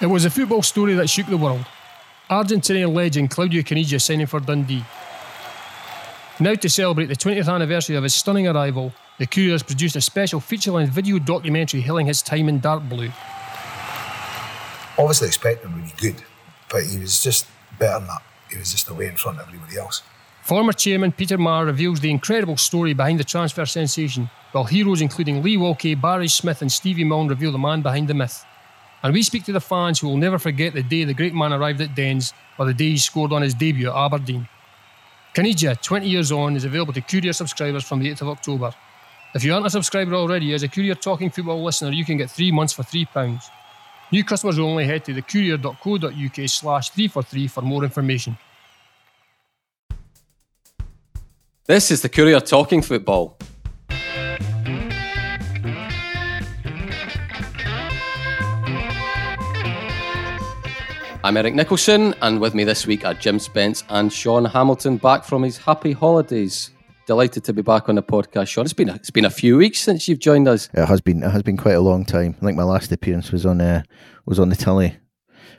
It was a football story that shook the world. Argentinian legend Claudio Caniggia signing for Dundee. Now, to celebrate the 20th anniversary of his stunning arrival, the Courier has produced a special feature length video documentary hailing his time in dark blue. Obviously, expecting him to be good, but he was just better than that. He was just away in front of everybody else. Former chairman Peter Marr reveals the incredible story behind the transfer sensation, while heroes including Lee Wilkie, Barry Smith, and Stevie Milne reveal the man behind the myth. And we speak to the fans who will never forget the day the great man arrived at Dens or the day he scored on his debut at Aberdeen. Caniggia, 20 years on, is available to Courier subscribers from the 8th of October. If you aren't a subscriber already, as a Courier Talking Football listener, you can get three months for £3. New customers only head to thecourier.co.uk slash 343 for more information. This is the Courier Talking Football. I'm Eric Nicolson, and with me this week are Jim Spence and Sean Hamilton, back from his happy holidays. Delighted to be back on the podcast, Sean. It's been a, it's been a few weeks since you've joined us. It has been it has been quite a long time. I think my last appearance was on uh, was on the telly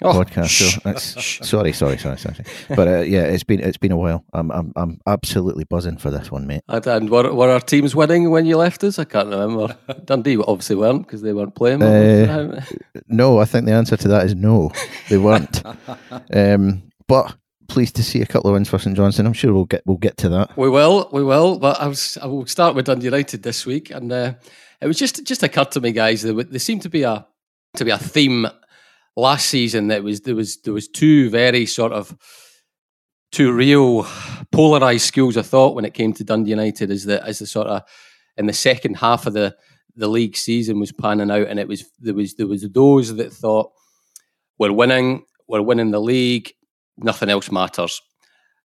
oh, podcast. So that's, sorry, sorry, sorry, sorry. But uh, yeah, it's been it's been a while. I'm I'm I'm absolutely buzzing for this one, mate. And, and were, were our teams winning when you left us? I can't remember. Dundee obviously weren't because they weren't playing. Uh, no, I think the answer to that is no, they weren't. um, but pleased to see a couple of wins for St Johnstone. I'm sure we'll get we'll get to that. We will, we will. But I was I will start with Dundee United this week, and uh, it was just just occurred to me, guys. There, there seemed to be a to be a theme last season that was there was there was two very sort of two real polarized schools of thought when it came to Dundee United as the as the sort of in the second half of the the league season was panning out and it was there was there was those that thought we're winning we're winning the league nothing else matters.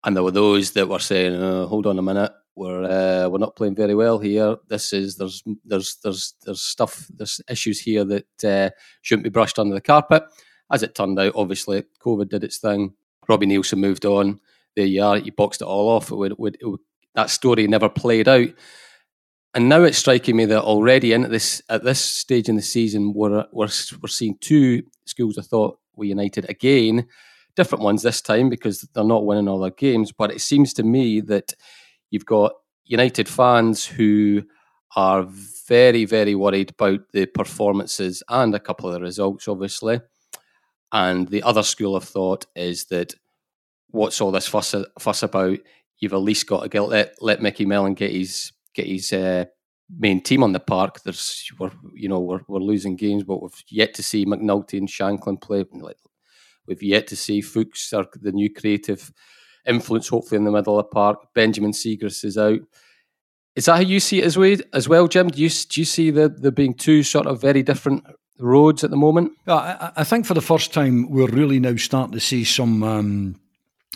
And there were those that were saying oh, hold on a minute we're uh, we're not playing very well here. This is there's there's there's there's stuff there's issues here that uh, shouldn't be brushed under the carpet. As it turned out, obviously COVID did its thing. Robbie Neilson moved on. There you are. You boxed it all off. It would, it would, it would, that story never played out. And now it's striking me that already in this at this stage in the season, we're we're, we're seeing two schools of thought we united again, different ones this time because they're not winning all their games. But it seems to me that You've got United fans who are very, very worried about the performances and a couple of the results, obviously. And the other school of thought is that what's all this fuss, fuss about? You've at least got to get, let, let Micky Mellon get his get his uh, main team on the park. There's we're you know we're, we're losing games, but we've yet to see McNulty and Shankland play. We've yet to see Fuchs or the new creative influence, hopefully, in the middle of the park. Benjamin Siegrist is out. Is that how you see it as well, as well Jim? Do you, do you see there the being two sort of very different roads at the moment? I, I, think for the first time, we're really now starting to see some. Um,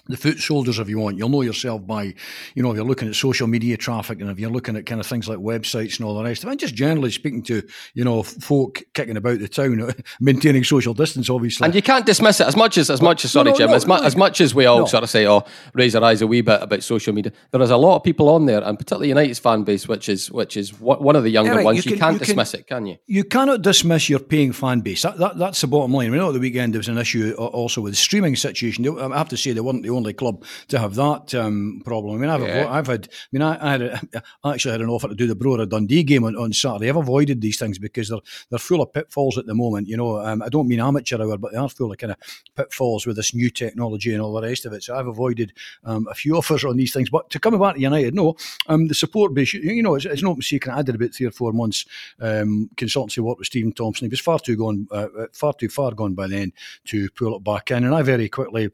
the foot soldiers, if you want. You'll know yourself by, you know, if you're looking at social media traffic and if you're looking at kind of things like websites and all the rest of it, and just generally speaking to, you know, folk kicking about the town, maintaining social distance, obviously. And you can't dismiss it as much as, as much as, sorry, no, Jim, no, as, mu- as much as we all sort of say, oh, raise our eyes a wee bit about social media. There is a lot of people on there, and particularly United's fan base, which is which is one of the younger ones. You, can, you can't you dismiss can, it, can you? You cannot dismiss your paying fan base. That, that, that's the bottom line. We know at the weekend there was an issue uh, also with the streaming situation. I have to say they weren't the only club to have that um, problem. I mean, I've, yeah. I've had, I mean, I, I, had a, I actually had an offer to do the Brora Dundee game on, on Saturday. I've avoided these things because they're they're full of pitfalls at the moment. You know, um, I don't mean amateur hour, but they are full of kind of pitfalls with this new technology and all the rest of it. So I've avoided um, a few offers on these things. But to come back to United, no, um, the support base, you know, it's, it's no secret. I did about three or four months um, consultancy work with Stephen Thompson. He was far too gone, uh, uh far too far gone by then to pull it back in, and I very quickly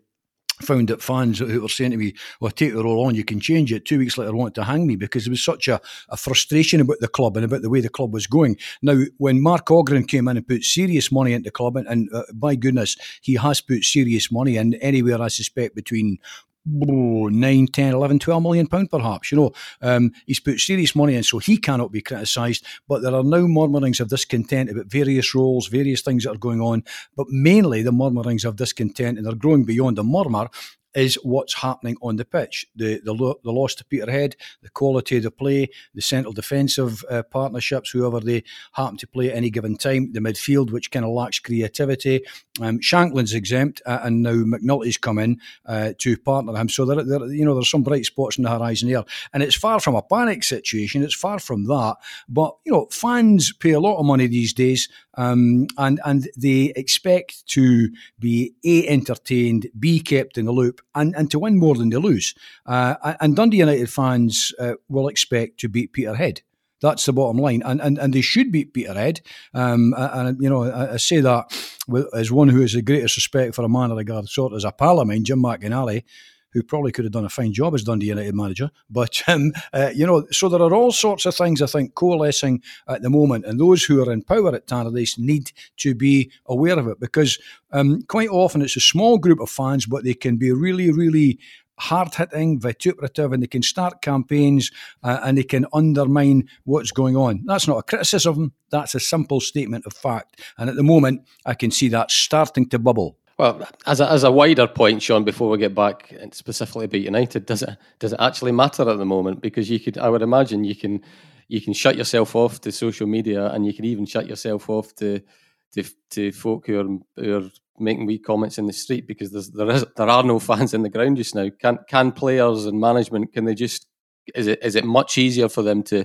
found that fans who were saying to me, well, take the role on, you can change it. Two weeks later, wanted to hang me because there was such a, a, frustration about the club and about the way the club was going. Now, when Mark Ogren came in and put serious money into the club, and, and uh, by goodness, he has put serious money in anywhere, I suspect, between 9, 10, 11, 12 million pound perhaps. You know, um, he's put serious money in, so he cannot be criticised. But there are now murmurings of discontent about various roles, various things that are going on, but mainly the murmurings of discontent, and they're growing beyond the murmur is what's happening on the pitch. The, the, the loss to Peterhead, the quality of the play, the central defensive uh, partnerships, whoever they happen to play at any given time, the midfield, which kind of lacks creativity, Um, Shankland's exempt, uh, and now McNulty's come in uh, to partner him. So there, there, you know, there's some bright spots in the horizon here, and it's far from a panic situation. It's far from that. But you know, fans pay a lot of money these days, um, and and they expect to be a entertained, b kept in the loop, and, and to win more than they lose. Uh, and Dundee United fans uh, will expect to beat Peterhead. That's the bottom line, and and, and they should beat Peterhead. Um, and you know, I, I, say that as one who has the greatest respect for a man of the guard sort as a pal of mine, Jim McInally, who probably could have done a fine job as Dundee United manager. But um, uh, you know, so there are all sorts of things I think coalescing at the moment, and those who are in power at Tannadice need to be aware of it because um, quite often it's a small group of fans, but they can be really, really hard hitting, vituperative, and they can start campaigns uh, and they can undermine what's going on. That's not a criticism, that's a simple statement of fact. And at the moment, I can see that starting to bubble. Well, as a, as a wider point, Sean, before we get back and specifically about United, does it does it actually matter at the moment? Because you could, I would imagine, you can you can shut yourself off to social media, and you can even shut yourself off to to, to folk who are, who are making wee comments in the street because there's, there is there are no fans in the ground just now. Can can players and management can they just is it is it much easier for them to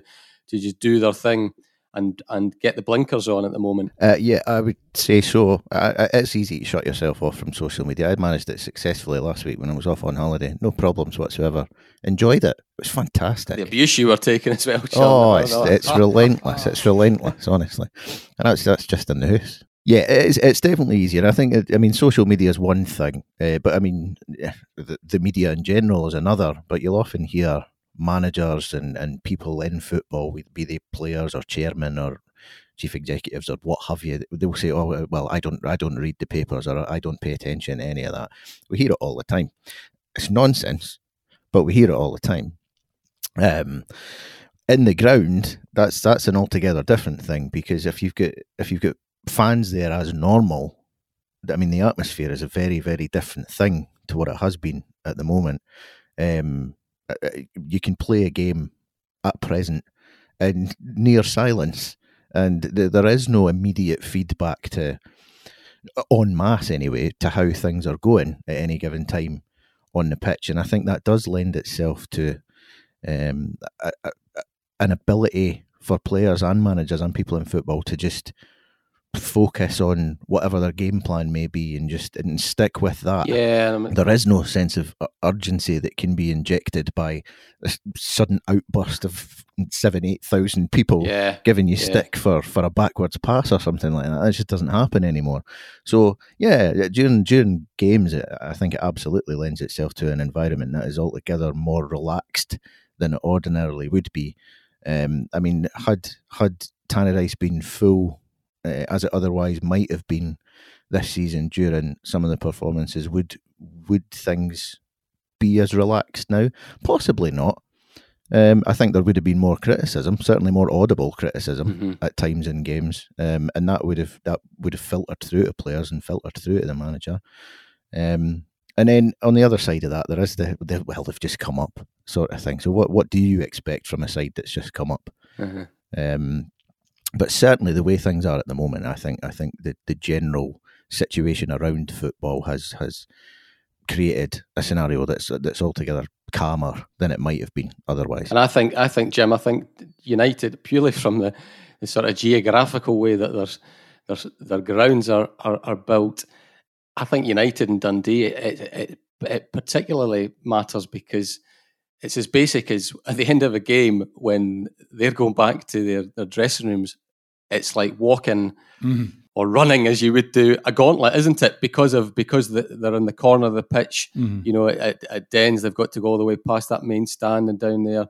to just do their thing and and get the blinkers on at the moment? Uh, yeah, I would say so. I, I, it's easy to shut yourself off from social media. I managed it successfully last week when I was off on holiday. No problems whatsoever. Enjoyed it. It was fantastic. The abuse you were taking as well. Oh, it's, it's relentless. It's relentless, honestly. And that's that's just the news. Yeah, it's it's definitely easier. I think. I mean, social media is one thing, uh, but I mean, the, the media in general is another. But you'll often hear managers and, and people in football, be they players or chairmen or chief executives or what have you, they'll say, "Oh, well, I don't, I don't read the papers or I don't pay attention to any of that." We hear it all the time. It's nonsense, but we hear it all the time. Um, in the ground, that's that's an altogether different thing because if you've got if you've got fans there as normal, I mean, the atmosphere is a very, very different thing to what it has been at the moment. Um, you can play a game at present in near silence, and th- there is no immediate feedback to, en masse anyway, to how things are going at any given time on the pitch. And I think that does lend itself to um, a, a, an ability for players and managers and people in football to just focus on whatever their game plan may be and just and stick with that. Yeah, I mean, there is no sense of urgency that can be injected by a sudden outburst of seven, eight thousand people yeah, giving you yeah. stick for for a backwards pass or something like that. That just doesn't happen anymore. So yeah, during during games, I think it absolutely lends itself to an environment that is altogether more relaxed than it ordinarily would be. Um, I mean, had had Tannadice been full uh, as it otherwise might have been this season during some of the performances. Would would things be as relaxed now? Possibly not. Um, I think there would have been more criticism, certainly more audible criticism mm-hmm. at times in games, um, and that would have that would have filtered through to players and filtered through to the manager. Um, and then on the other side of that, there is the, the, well, they've just come up sort of thing. So what what do you expect from a side that's just come up? Mm-hmm. But certainly the way things are at the moment, I think I think the, the general situation around football has has created a scenario that's that's altogether calmer than it might have been otherwise. And I think I think Jim, I think United purely from the, the sort of geographical way that their grounds are, are, are built. I think United and Dundee it, it, it particularly matters because it's as basic as at the end of a game when they're going back to their, their dressing rooms it's like walking mm-hmm. or running as you would do a gauntlet, isn't it? Because of because the, they're in the corner of the pitch. Mm-hmm. You know, at, at Dens they've got to go all the way past that main stand and down there,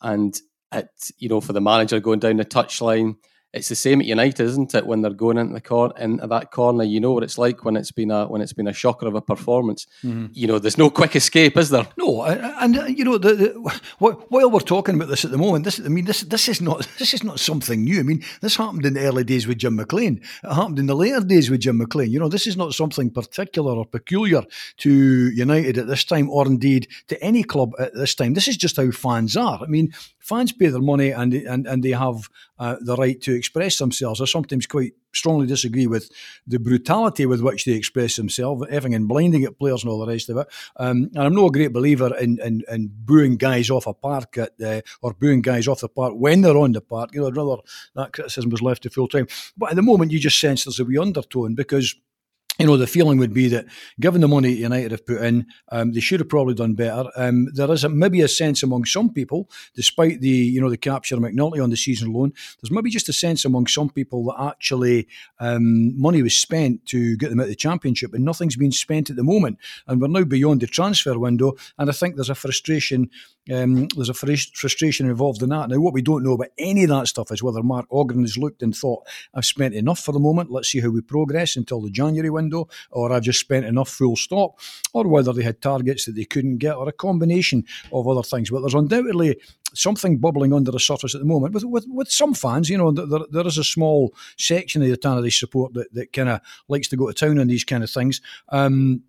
and at you know for the manager going down the touchline it's the same at United, isn't it? When they're going into the cor- into that corner, you know what it's like when it's been a when it's been a shocker of a performance. Mm-hmm. You know, there's no quick escape, is there? No, and, uh, you know, the, the, while we're talking about this at the moment, this I mean, this this is not this is not something new. I mean, this happened in the early days with Jim McLean. It happened in the later days with Jim McLean. You know, this is not something particular or peculiar to United at this time, or indeed to any club at this time. This is just how fans are. I mean, fans pay their money and and and they have uh, the right to express themselves. I sometimes quite strongly disagree with the brutality with which they express themselves, effing and blinding at players and all the rest of it. Um, and I'm not a great believer in, in, in booing guys off a park at, or booing guys off the park when they're on the park. You know, I'd rather that criticism was left to full time. But at the moment, you just sense there's a wee undertone because you know, the feeling would be that given the money United have put in, um, they should have probably done better. Um, there is a, maybe a sense among some people, despite the you know the capture of McNulty on the season loan, there's maybe just a sense among some people that actually um, money was spent to get them out of the championship, and nothing's been spent at the moment, and we're now beyond the transfer window, and I think there's a frustration um, there's a frustration involved in that. Now, what we don't know about any of that stuff is whether Mark Ogren has looked and thought, I've spent enough for the moment, let's see how we progress until the January window, or I've just spent enough full stop, or whether they had targets that they couldn't get, or a combination of other things. But there's undoubtedly something bubbling under the surface at the moment with, with, with some fans. You know, there, there is a small section of the Tannadice support that, that kind of likes to go to town on these kind of things. Um,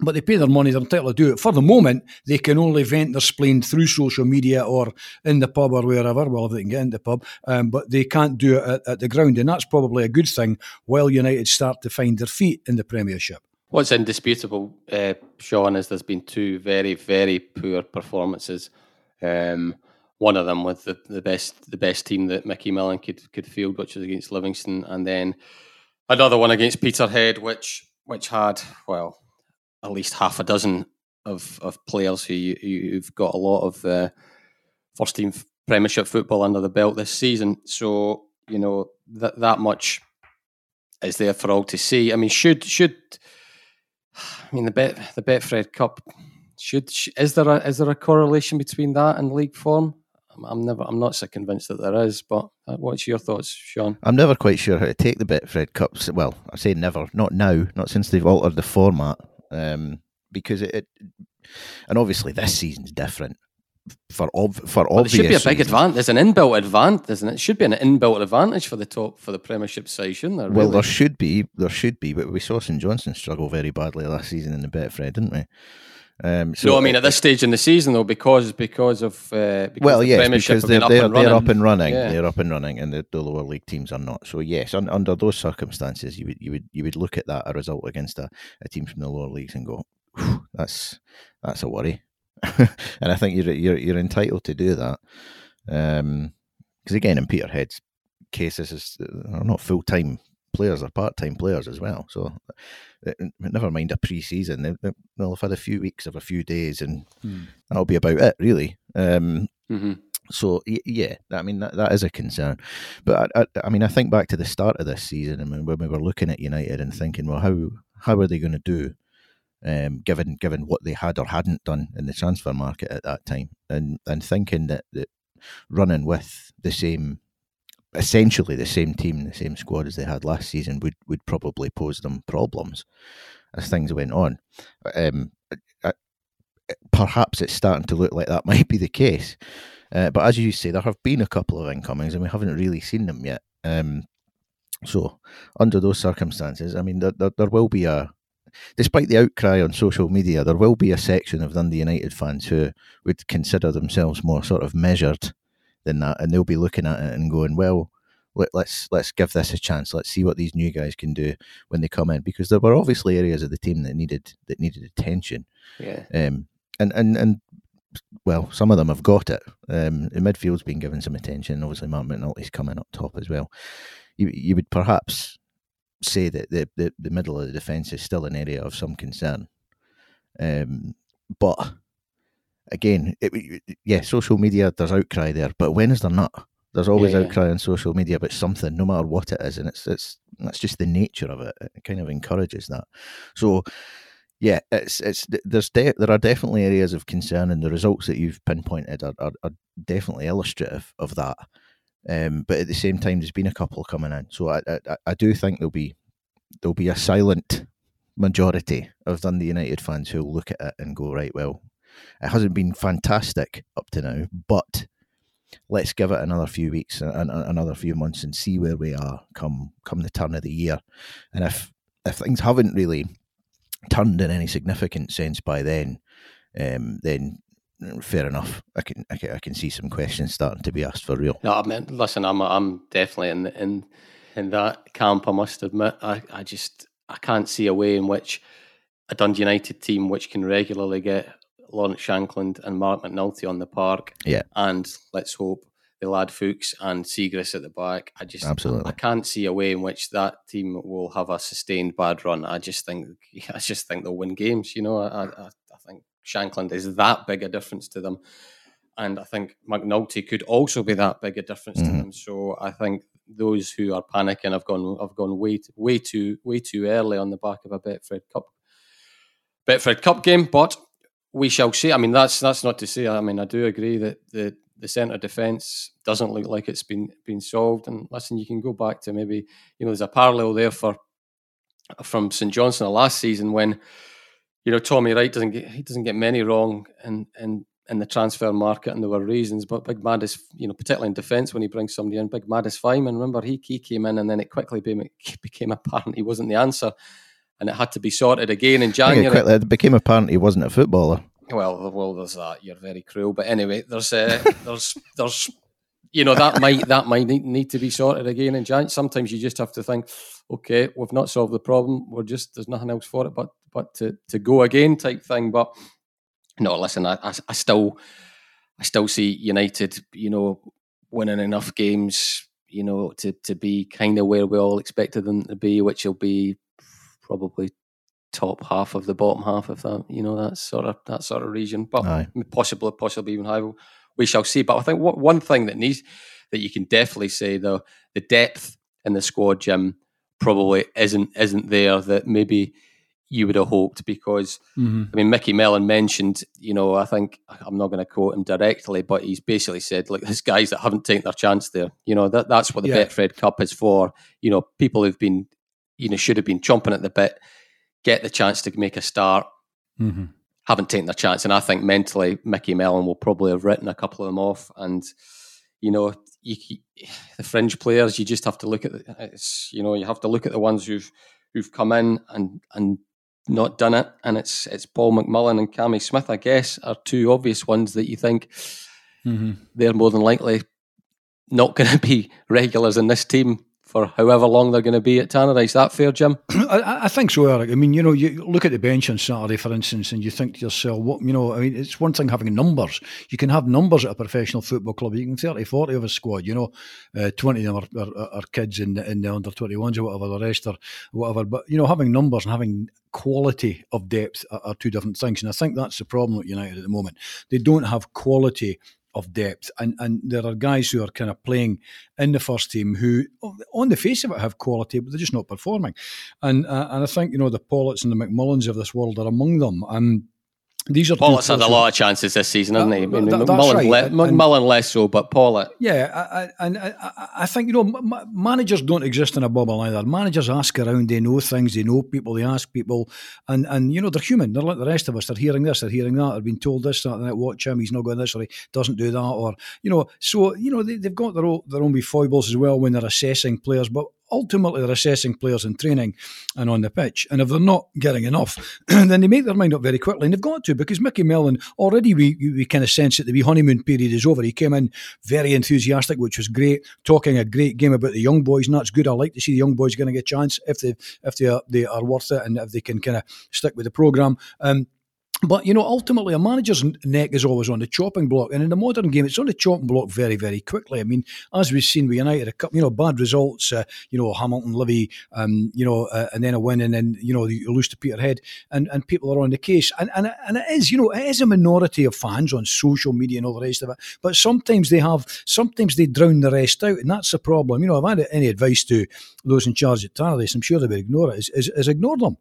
but they pay their money, they're entitled to do it. For the moment, they can only vent their spleen through social media or in the pub or wherever. Well, if they can get in the pub, um, but they can't do it at, at, the ground, and that's probably a good thing while United start to find their feet in the Premiership. What's indisputable, uh, Sean, is there's been two very, very poor performances. Um, one of them with the, the best the best team that Micky Mellon could could field, which was against Livingston, and then another one against Peterhead, which which had well at least half a dozen of, of players who you, have got a lot of uh, first team Premiership football under the belt this season. So you know that that much is there for all to see. I mean, should should I mean the bet the Betfred Cup should is there a is there a correlation between that and league form? I'm, I'm never I'm not so convinced that there is. But uh, what's your thoughts, Sean? I'm never quite sure how to take the Betfred Cups. Well, I say never, not now, not since they've altered the format um, because it, it, and obviously this season's different for ob- for well, obvious. It should be a big advantage. There's an inbuilt advantage, isn't it? it? Should be an inbuilt advantage for the top for the Premiership side, shouldn't there? Well, there should be, there should be, but we saw St Johnstone struggle very badly last season in the Betfred, didn't we? Um, so no, I mean at this stage in the season though, because because of uh, because well, yes, because they're they're up, they're up and running, yeah. they're up and running, and the, the, lower league teams are not. So yes, un, under those circumstances, you would you would you would look at that a result against a, a team from the lower leagues and go, that's that's a worry, and I think you're you're you're entitled to do that, because um, again, in Peterhead's cases, is are not full time players are part time players as well. So uh, never mind a pre season, they, will have had a few weeks of a few days, and mm. that'll be about it, really. Um, mm-hmm. So yeah, I mean that, that is a concern, but I, I, I, mean I think back to the start of this season, and when we were looking at United and thinking, well, how how are they going to do, um, given given what they had or hadn't done in the transfer market at that time, and and thinking that that running with the same essentially the same team, the same squad as they had last season would, would probably pose them problems as things went on. Um, perhaps it's starting to look like that might be the case. Uh, but as you say, there have been a couple of incomings and we haven't really seen them yet. Um, so, under those circumstances, I mean, there, there, there, will be a, despite the outcry on social media, there will be a section of Dundee United fans who would consider themselves more sort of measured than that, and they'll be looking at it and going, "Well, let, let's let's give this a chance. Let's see what these new guys can do when they come in." Because there were obviously areas of the team that needed that needed attention. Yeah. Um, and and and well, some of them have got it. Um, the midfield's been given some attention. Obviously, Marc McNulty's coming up top as well. You you would perhaps say that the, the, the middle of the defence is still an area of some concern. Um, but again, it, yeah, social media, there's outcry there, but when is there not? There's always yeah, outcry on social media about something, no matter what it is, and it's it's that's just the nature of it. It kind of encourages that. So, yeah, it's it's there's de- there are definitely areas of concern, and the results that you've pinpointed are, are, are definitely illustrative of that. Um, but at the same time, there's been a couple coming in, so I, I I do think there'll be there'll be a silent majority of Dundee United fans who'll look at it and go, right, well, it hasn't been fantastic up to now, but let's give it another few weeks and another few months and see where we are come come the turn of the year. And if if things haven't really turned in any significant sense by then, um, then fair enough. I can, I can I can see some questions starting to be asked for real. No, I mean, listen, I'm I'm definitely in in in that camp. I must admit, I, I just I can't see a way in which a Dundee United team which can regularly get Lawrence Shankland and Marc McNulty on the park, yeah, and let's hope the lad Fuchs and Siegrist at the back. I just absolutely I can't see a way in which that team will have a sustained bad run. I just think I just think they'll win games. You know, I, I, I think Shankland is that big a difference to them. And I think McNulty could also be that big a difference mm-hmm. to them. So I think those who are panicking have gone have gone way way too way too early on the back of a Betfred Cup Betfred Cup game. But we shall see. I mean, that's that's not to say. I mean, I do agree that the the centre defence doesn't look like it's been been solved. And listen, you can go back to maybe you know there's a parallel there for from St Johnstone last season when you know Tommy Wright doesn't get he doesn't get many wrong in in in the transfer market, and there were reasons. But Big Madis you know particularly in defence when he brings somebody in. Big Madis fine. Remember he he came in, and then it quickly became, became apparent he wasn't the answer, and it had to be sorted again in January. It, quickly, it became apparent he wasn't a footballer. Well, well, there's that. You're very cruel, but anyway, there's uh, there's there's you know that might that might need, need to be sorted again in January. Sometimes you just have to think, okay, we've not solved the problem. We're just there's nothing else for it but but to, to go again type thing. But no, listen, I, I, I still I still see United, you know, winning enough games, you know, to to be kind of where we all expected them to be, which will be probably top half of the bottom half of that, you know, that sort of that sort of region. But Aye. possibly, possibly even higher. We shall see. But I think what, one thing that needs that you can definitely say though, the depth in the squad, Jim, probably isn't isn't there that maybe you would have hoped because mm-hmm. I mean Micky Mellon mentioned, you know, I think I'm not going to quote him directly, but he's basically said like there's guys that haven't taken their chance there. You know, that that's what the yeah. Betfred Cup is for. You know, people who've been, you know, should have been chomping at the bit get the chance to make a start, mm-hmm. haven't taken their chance. And I think mentally, Micky Mellon will probably have written a couple of them off. And, you know, you, the fringe players, you just have to look at the, it's, you know, you have to look at the ones who've, who've come in and, and not done it. And it's, it's Paul McMullen and Cammy Smith, I guess, are two obvious ones that you think mm-hmm. they're more than likely not going to be regulars in this team for however long they're going to be at Tanner. Is that fair, Jim? I, I, think so, Eric. I mean, you know, you look at the bench on Saturday, for instance, and you think to yourself, what, you know, I mean, it's one thing having numbers. You can have numbers at a professional football club. You can 30, 40 of a squad, you know, uh, 20 of them are, are, are kids in, in the under 21s or whatever, the rest are whatever. But, you know, having numbers and having quality of depth are, are, two different things. And I think that's the problem at United at the moment. They don't have quality of depth. And and there are guys who are kind of playing in the first team who, on the face of it, have quality, but they're just not performing. And uh, and I think you know the Pawletts and the McMullens of this world are among them. And these are Pawlett's had a lot of chances this season, hasn't he? Uh, I mean, that, McMullen, right. le- McMullen less so, but Pawlett. Yeah, and I, I, I, think you know managers don't exist in a bubble either. Managers ask around, they know things, they know people, they ask people, and and you know they're human. They're like the rest of us. They're hearing this, they're hearing that. They're being told this, that, and that. Watch him, he's not going this, or he doesn't do that, or you know. So you know they, have got their own, their own foibles as well when they're assessing players, but ultimately they're assessing players in training and on the pitch. And if they're not getting enough, then they make their mind up very quickly. And they've got to because Micky Mellon already we we kind of sense that the honeymoon period is over. He came in very enthusiastic, which was great, talking a great game about the young boys, and that's good. I like to see the young boys getting a chance if they if they are, they are worth it and if they can kind of stick with the program. Um, but you know, ultimately, a manager's neck is always on the chopping block, and in the modern game, it's on the chopping block very, very quickly. I mean, as we've seen with United, a couple, you know, bad results, uh, you know, Hamilton, Livy, um, you know, uh, and then a win, and then you know, you lose to Peterhead, and, and people are on the case, and, and and it is, you know, it is a minority of fans on social media and all the rest of it. But sometimes they have, sometimes they drown the rest out, and that's the problem. You know, I've had any advice to those in charge at Tannadice, I'm sure they would ignore it. Is, is, is ignore them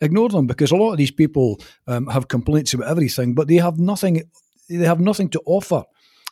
ignore them because a lot of these people um, have complaints about everything, but they have nothing. They have nothing to offer.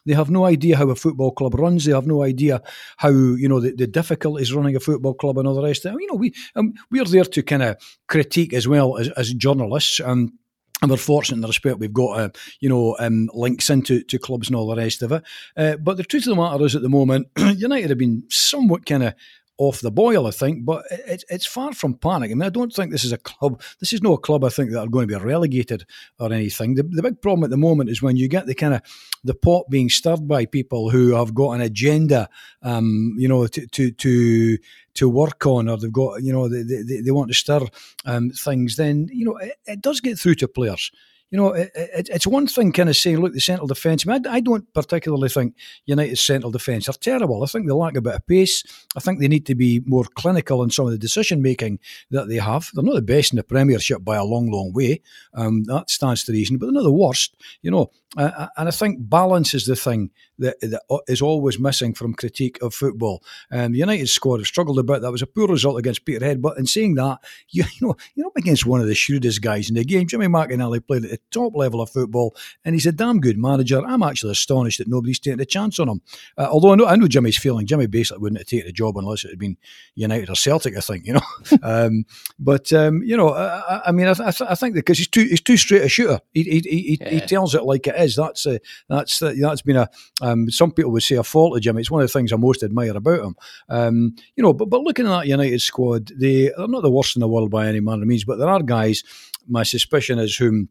They have no idea how a football club runs. They have no idea how you know the, the difficulties running a football club and all the rest. Of it. You know, we um, we're there to kind of critique as well as, as journalists. Um, and we're fortunate in the respect we've got, uh, you know, um, links into to clubs and all the rest of it. Uh, but the truth of the matter is, at the moment, United have been somewhat kind of off the boil, I think, but it, it's far from panic. I mean, I don't think this is a club. This is no a club I think that are going to be relegated or anything. The, the big problem at the moment is when you get the kind of the pot being stirred by people who have got an agenda, um, you know, to to to to work on, or they've got, you know, they, they, they want to stir um, things. Then you know, it, it does get through to players you know, it, it, it's one thing kind of saying, look, the central defence. I, mean, I, I, don't particularly think United's central defence are terrible. I think they lack a bit of pace. I think they need to be more clinical in some of the decision making that they have. They're not the best in the Premiership by a long, long way. Um, that stands to reason, but they're not the worst. You know, uh, and I think balance is the thing that, that is always missing from critique of football. Um, the United squad have struggled a bit. That was a poor result against Peterhead. But in saying that, you, you know, you're up against one of the shrewdest guys in the game. Jimmy McInally played at the top level of football, and he's a damn good manager. I'm actually astonished that nobody's taking a chance on him. Uh, although I know, I know Jimmy's feeling. Jimmy basically wouldn't have taken the job unless it had been United or Celtic, I think, you know. um, but, um, you know, I, I mean, I, th- I, think because he's too, he's too straight a shooter. He, he, he, yeah. he tells it like it is. That's, uh, that's, uh, that's been a, um, some people would say a fault of Jimmy. It's one of the things I most admire about him. Um, you know, but, but looking at that United squad, they, they're not the worst in the world by any manner of means, but there are guys, my suspicion is whom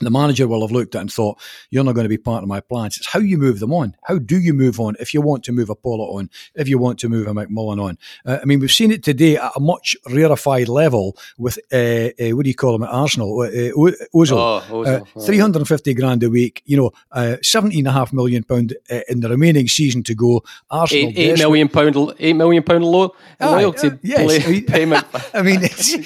the manager will have looked at and thought, you're not going to be part of my plans. It's how you move them on. How do you move on if you want to move a Pawlett on, if you want to move a McMullen on? Uh, I mean, we've seen it today at a much rarefied level with, uh, uh, what do you call him at Arsenal? Uh, uh Ozil. Oh, Ozil. Uh, 350 grand a week, you know, uh, 17.5 million pound uh, in the remaining season to go. Arsenal. Eight, eight million pound, eight million pound low, loyalty yes. play, payment. I mean, you,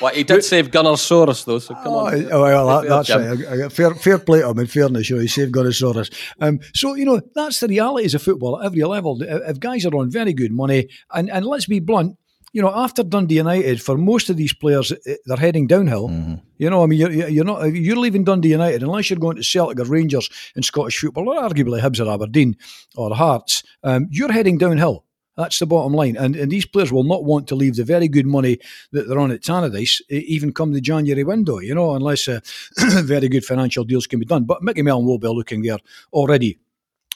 well, he did save Gunnersaurus though, so come oh, on. Oh, well, that, that's right. Fair, fair play to him. In fairness, you know, he saved Gunnersaurus. Um, so you know that's the realities of football at every level. If guys are on very good money, and and let's be blunt, you know, after Dundee United, for most of these players, they're heading downhill. Mm-hmm. You know, I mean, you're, you're not you're leaving Dundee United unless you're going to Celtic or Rangers in Scottish football, or arguably Hibs or Aberdeen or Hearts. Um, you're heading downhill. That's the bottom line. And, and these players will not want to leave the very good money that they're on at Tannadice, even come the January window, you know, unless uh, very good financial deals can be done. But Micky Mellon will be looking there already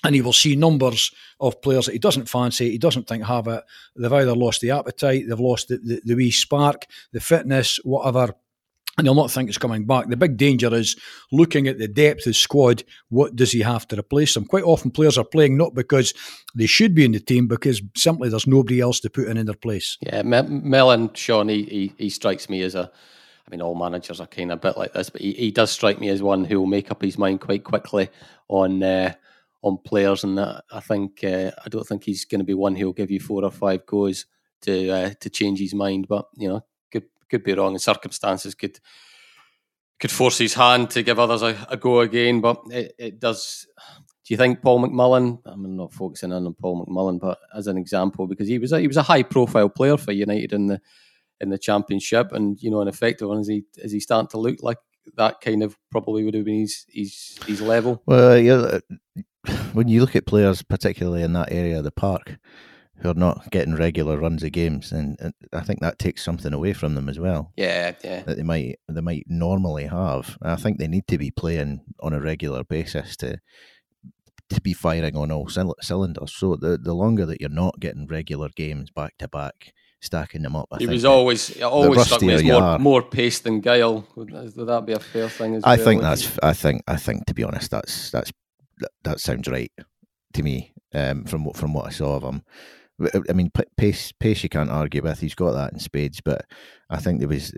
and he will see numbers of players that he doesn't fancy, he doesn't think have it. They've either lost the appetite, they've lost the, the, the wee spark, the fitness, whatever and he'll not think it's coming back. The big danger is looking at the depth of squad. What does he have to replace them? Quite often, players are playing not because they should be in the team, because simply there's nobody else to put in in their place. Yeah, Mellon, Sean, he, he, he strikes me as a. I mean, all managers are kind of a bit like this, but he, he does strike me as one who will make up his mind quite quickly on uh, on players, and that I think uh, I don't think he's going to be one who'll give you four or five goes to uh, to change his mind. But you know, could be wrong, and circumstances could could force his hand to give others a, a go again. But it, it, does. Do you think Paul McMullen? I'm not focusing on Paul McMullen, but as an example, because he was a, he was a high profile player for United in the in the Championship, and you know, an effective one. Is he is he starting to look like that kind of probably would have been his his, his level? Well, yeah, uh, when you look at players, particularly in that area of the park, who are not getting regular runs of games, and, and, I think that takes something away from them as well. Yeah, yeah. That they might they might normally have. I think they need to be playing on a regular basis to to be firing on all cylinders. So the the longer that you're not getting regular games back to back, stacking them up. I he was always always stuck with more, more pace than guile. Would, would, that be a fair thing? I well? think that's. I think. I think to be honest, that's that's that, that sounds right to me. Um, from what from what I saw of him. I mean, pace, pace you can't argue with. He's got that in spades, but I think there was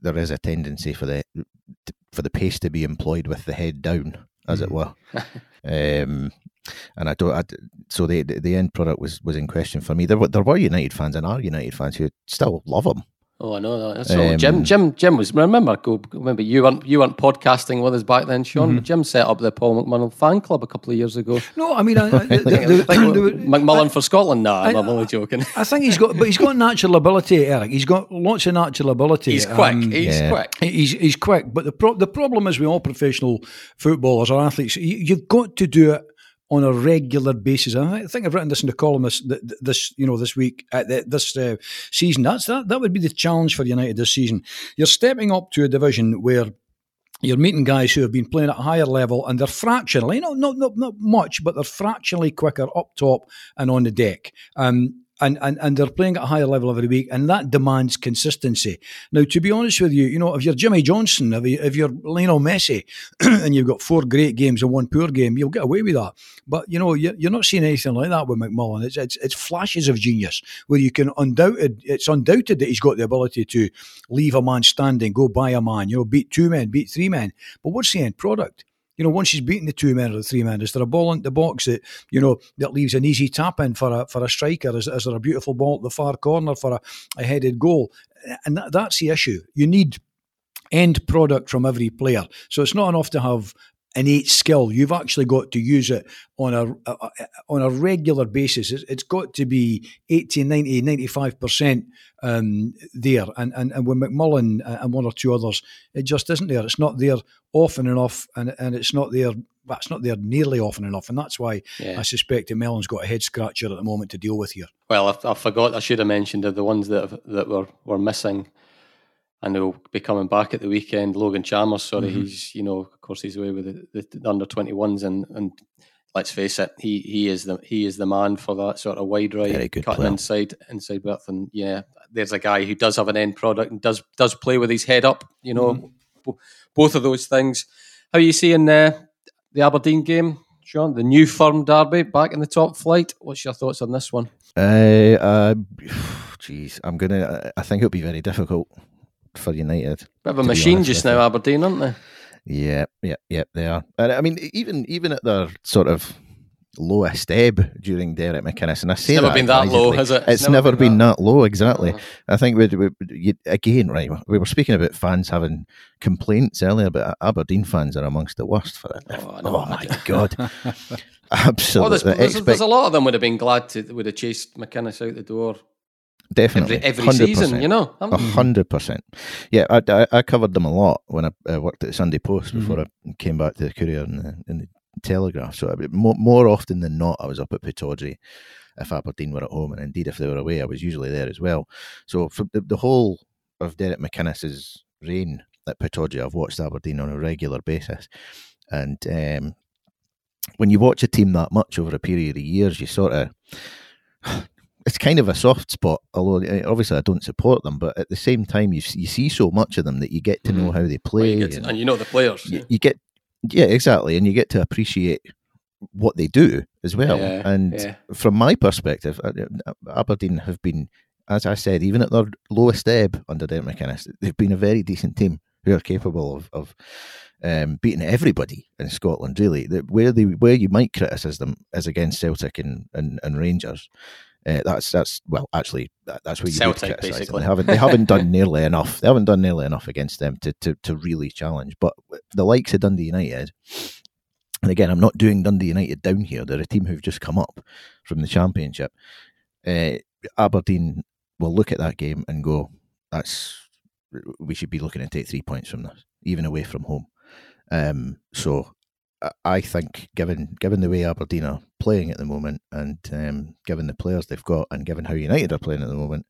there is a tendency for the for the pace to be employed with the head down, as it mm. were. um, and I don't. I, so the the end product was was in question for me. There were there were United fans and are United fans who still love him. Oh, I know that. That's um, Jim, Jim, Jim was. Remember, go. Remember, you weren't you weren't podcasting with us back then, Sean. Mm-hmm. Jim set up the Paul McMullen fan club a couple of years ago. No, I mean, I, I, the, the, the, McMullen I, for Scotland. Nah, I'm only joking. I think he's got, but he's got natural ability, Eric. He's got lots of natural ability. He's quick. Um, he's yeah. quick. He's he's quick. But the pro- the problem is with all professional footballers or athletes, you, you've got to do it on a regular basis. And I think I've written this in the column this, this you know this week this uh, season. That's that that would be the challenge for United this season. You're stepping up to a division where you're meeting guys who have been playing at a higher level and they're fractionally, not, not, not, not much, but they're fractionally quicker up top and on the deck. Um, and, and, and they're playing at a higher level every week, and that demands consistency. Now, to be honest with you, you know, if you're Jimmy Johnstone, if, you, if you're Lionel Messi, and you've got four great games and one poor game, you'll get away with that. But you know, you're, you're not seeing anything like that with McMullen. It's, it's it's flashes of genius where you can undoubted. It's undoubted that he's got the ability to leave a man standing, go by a man, you know, beat two men, beat three men. But what's the end product? You know, once she's beaten the two men or the three men, is there a ball in the box that you know that leaves an easy tap in for a for a striker? Is, is there a beautiful ball at the far corner for a, a headed goal? And that, that's the issue. You need end product from every player. So it's not enough to have innate skill. You've actually got to use it on a, a on a regular basis. It's, it's got to be 80, 90, 95% um, there. And, and, and with McMullen and one or two others, it just isn't there. It's not there often enough, and, and it's not there. It's not there nearly often enough, and that's why yeah. I suspect that Mellon's got a head scratcher at the moment to deal with here. Well, I, I forgot. I should have mentioned the ones that have, that were were missing and he'll be coming back at the weekend. Logan Chalmers, sorry, mm-hmm. he's you know, of course, he's away with the, the, under twenty ones, and and let's face it, he he is the he is the man for that sort of wide right, cutting player. inside inside width, and yeah, there's a guy who does have an end product and does does play with his head up. You know, mm-hmm. both of those things. How are you seeing uh, the Aberdeen game, Sean? The new firm derby back in the top flight. What's your thoughts on this one? Uh, uh, geez, I'm gonna. I think it'll be very difficult for United. Bit of a machine just now, Aberdeen, aren't they? Yeah, yeah, yeah, they are. And I mean, even even at their sort of lowest ebb during Derek McInnes, and I say it's never that been that low, has it? It's, it's never, never, been, been that. that. low, exactly. Uh-huh. I think we, we, again, right? We were speaking about fans having complaints earlier, but Aberdeen fans are amongst the worst for it. Oh, no, oh my god, absolutely. Well, there's, there's, there's, a lot of them would have been glad to would have chased McInnes out the door Definitely, every, every season, you know, a hundred percent. Yeah, I, I, I, covered them a lot when I uh, worked at the Sunday Post before mm-hmm. I came back to the Courier and the, and the Telegraph. So I, more, more often than not, I was up at Pittodrie if Aberdeen were at home, and indeed if they were away, I was usually there as well. So for the, the whole of Derek McInnes's reign at Pittodrie, I've watched Aberdeen on a regular basis, and um, when you watch a team that much over a period of years, you sort of it's kind of a soft spot. Although eh, obviously I don't support them, but at the same time, you you see so much of them that you get to know mm-hmm. how they play, well, to, and, and, you know the players. You, yeah. you, get yeah, exactly, and you get to appreciate what they do as well. Yeah, and yeah. from my perspective, uh, Aberdeen have been, as I said, even at their lowest ebb under Derek McInnes, they've been a very decent team who are capable of. of um, beating everybody in Scotland, really. Where they where you might criticise them is against Celtic and, and, and Rangers. Uh, that's that's well, actually, that, that's where you Celtic, basically. They haven't they haven't done nearly enough. They haven't done nearly enough against them to, to to really challenge. But the likes of Dundee United, and again, I'm not doing Dundee United down here. They're a team who've just come up from the Championship. Uh, Aberdeen will look at that game and go, "That's we should be looking to take three points from this, even away from home." Um, so I think, given given the way Aberdeen are playing at the moment, and um, given the players they've got, and given how United are playing at the moment,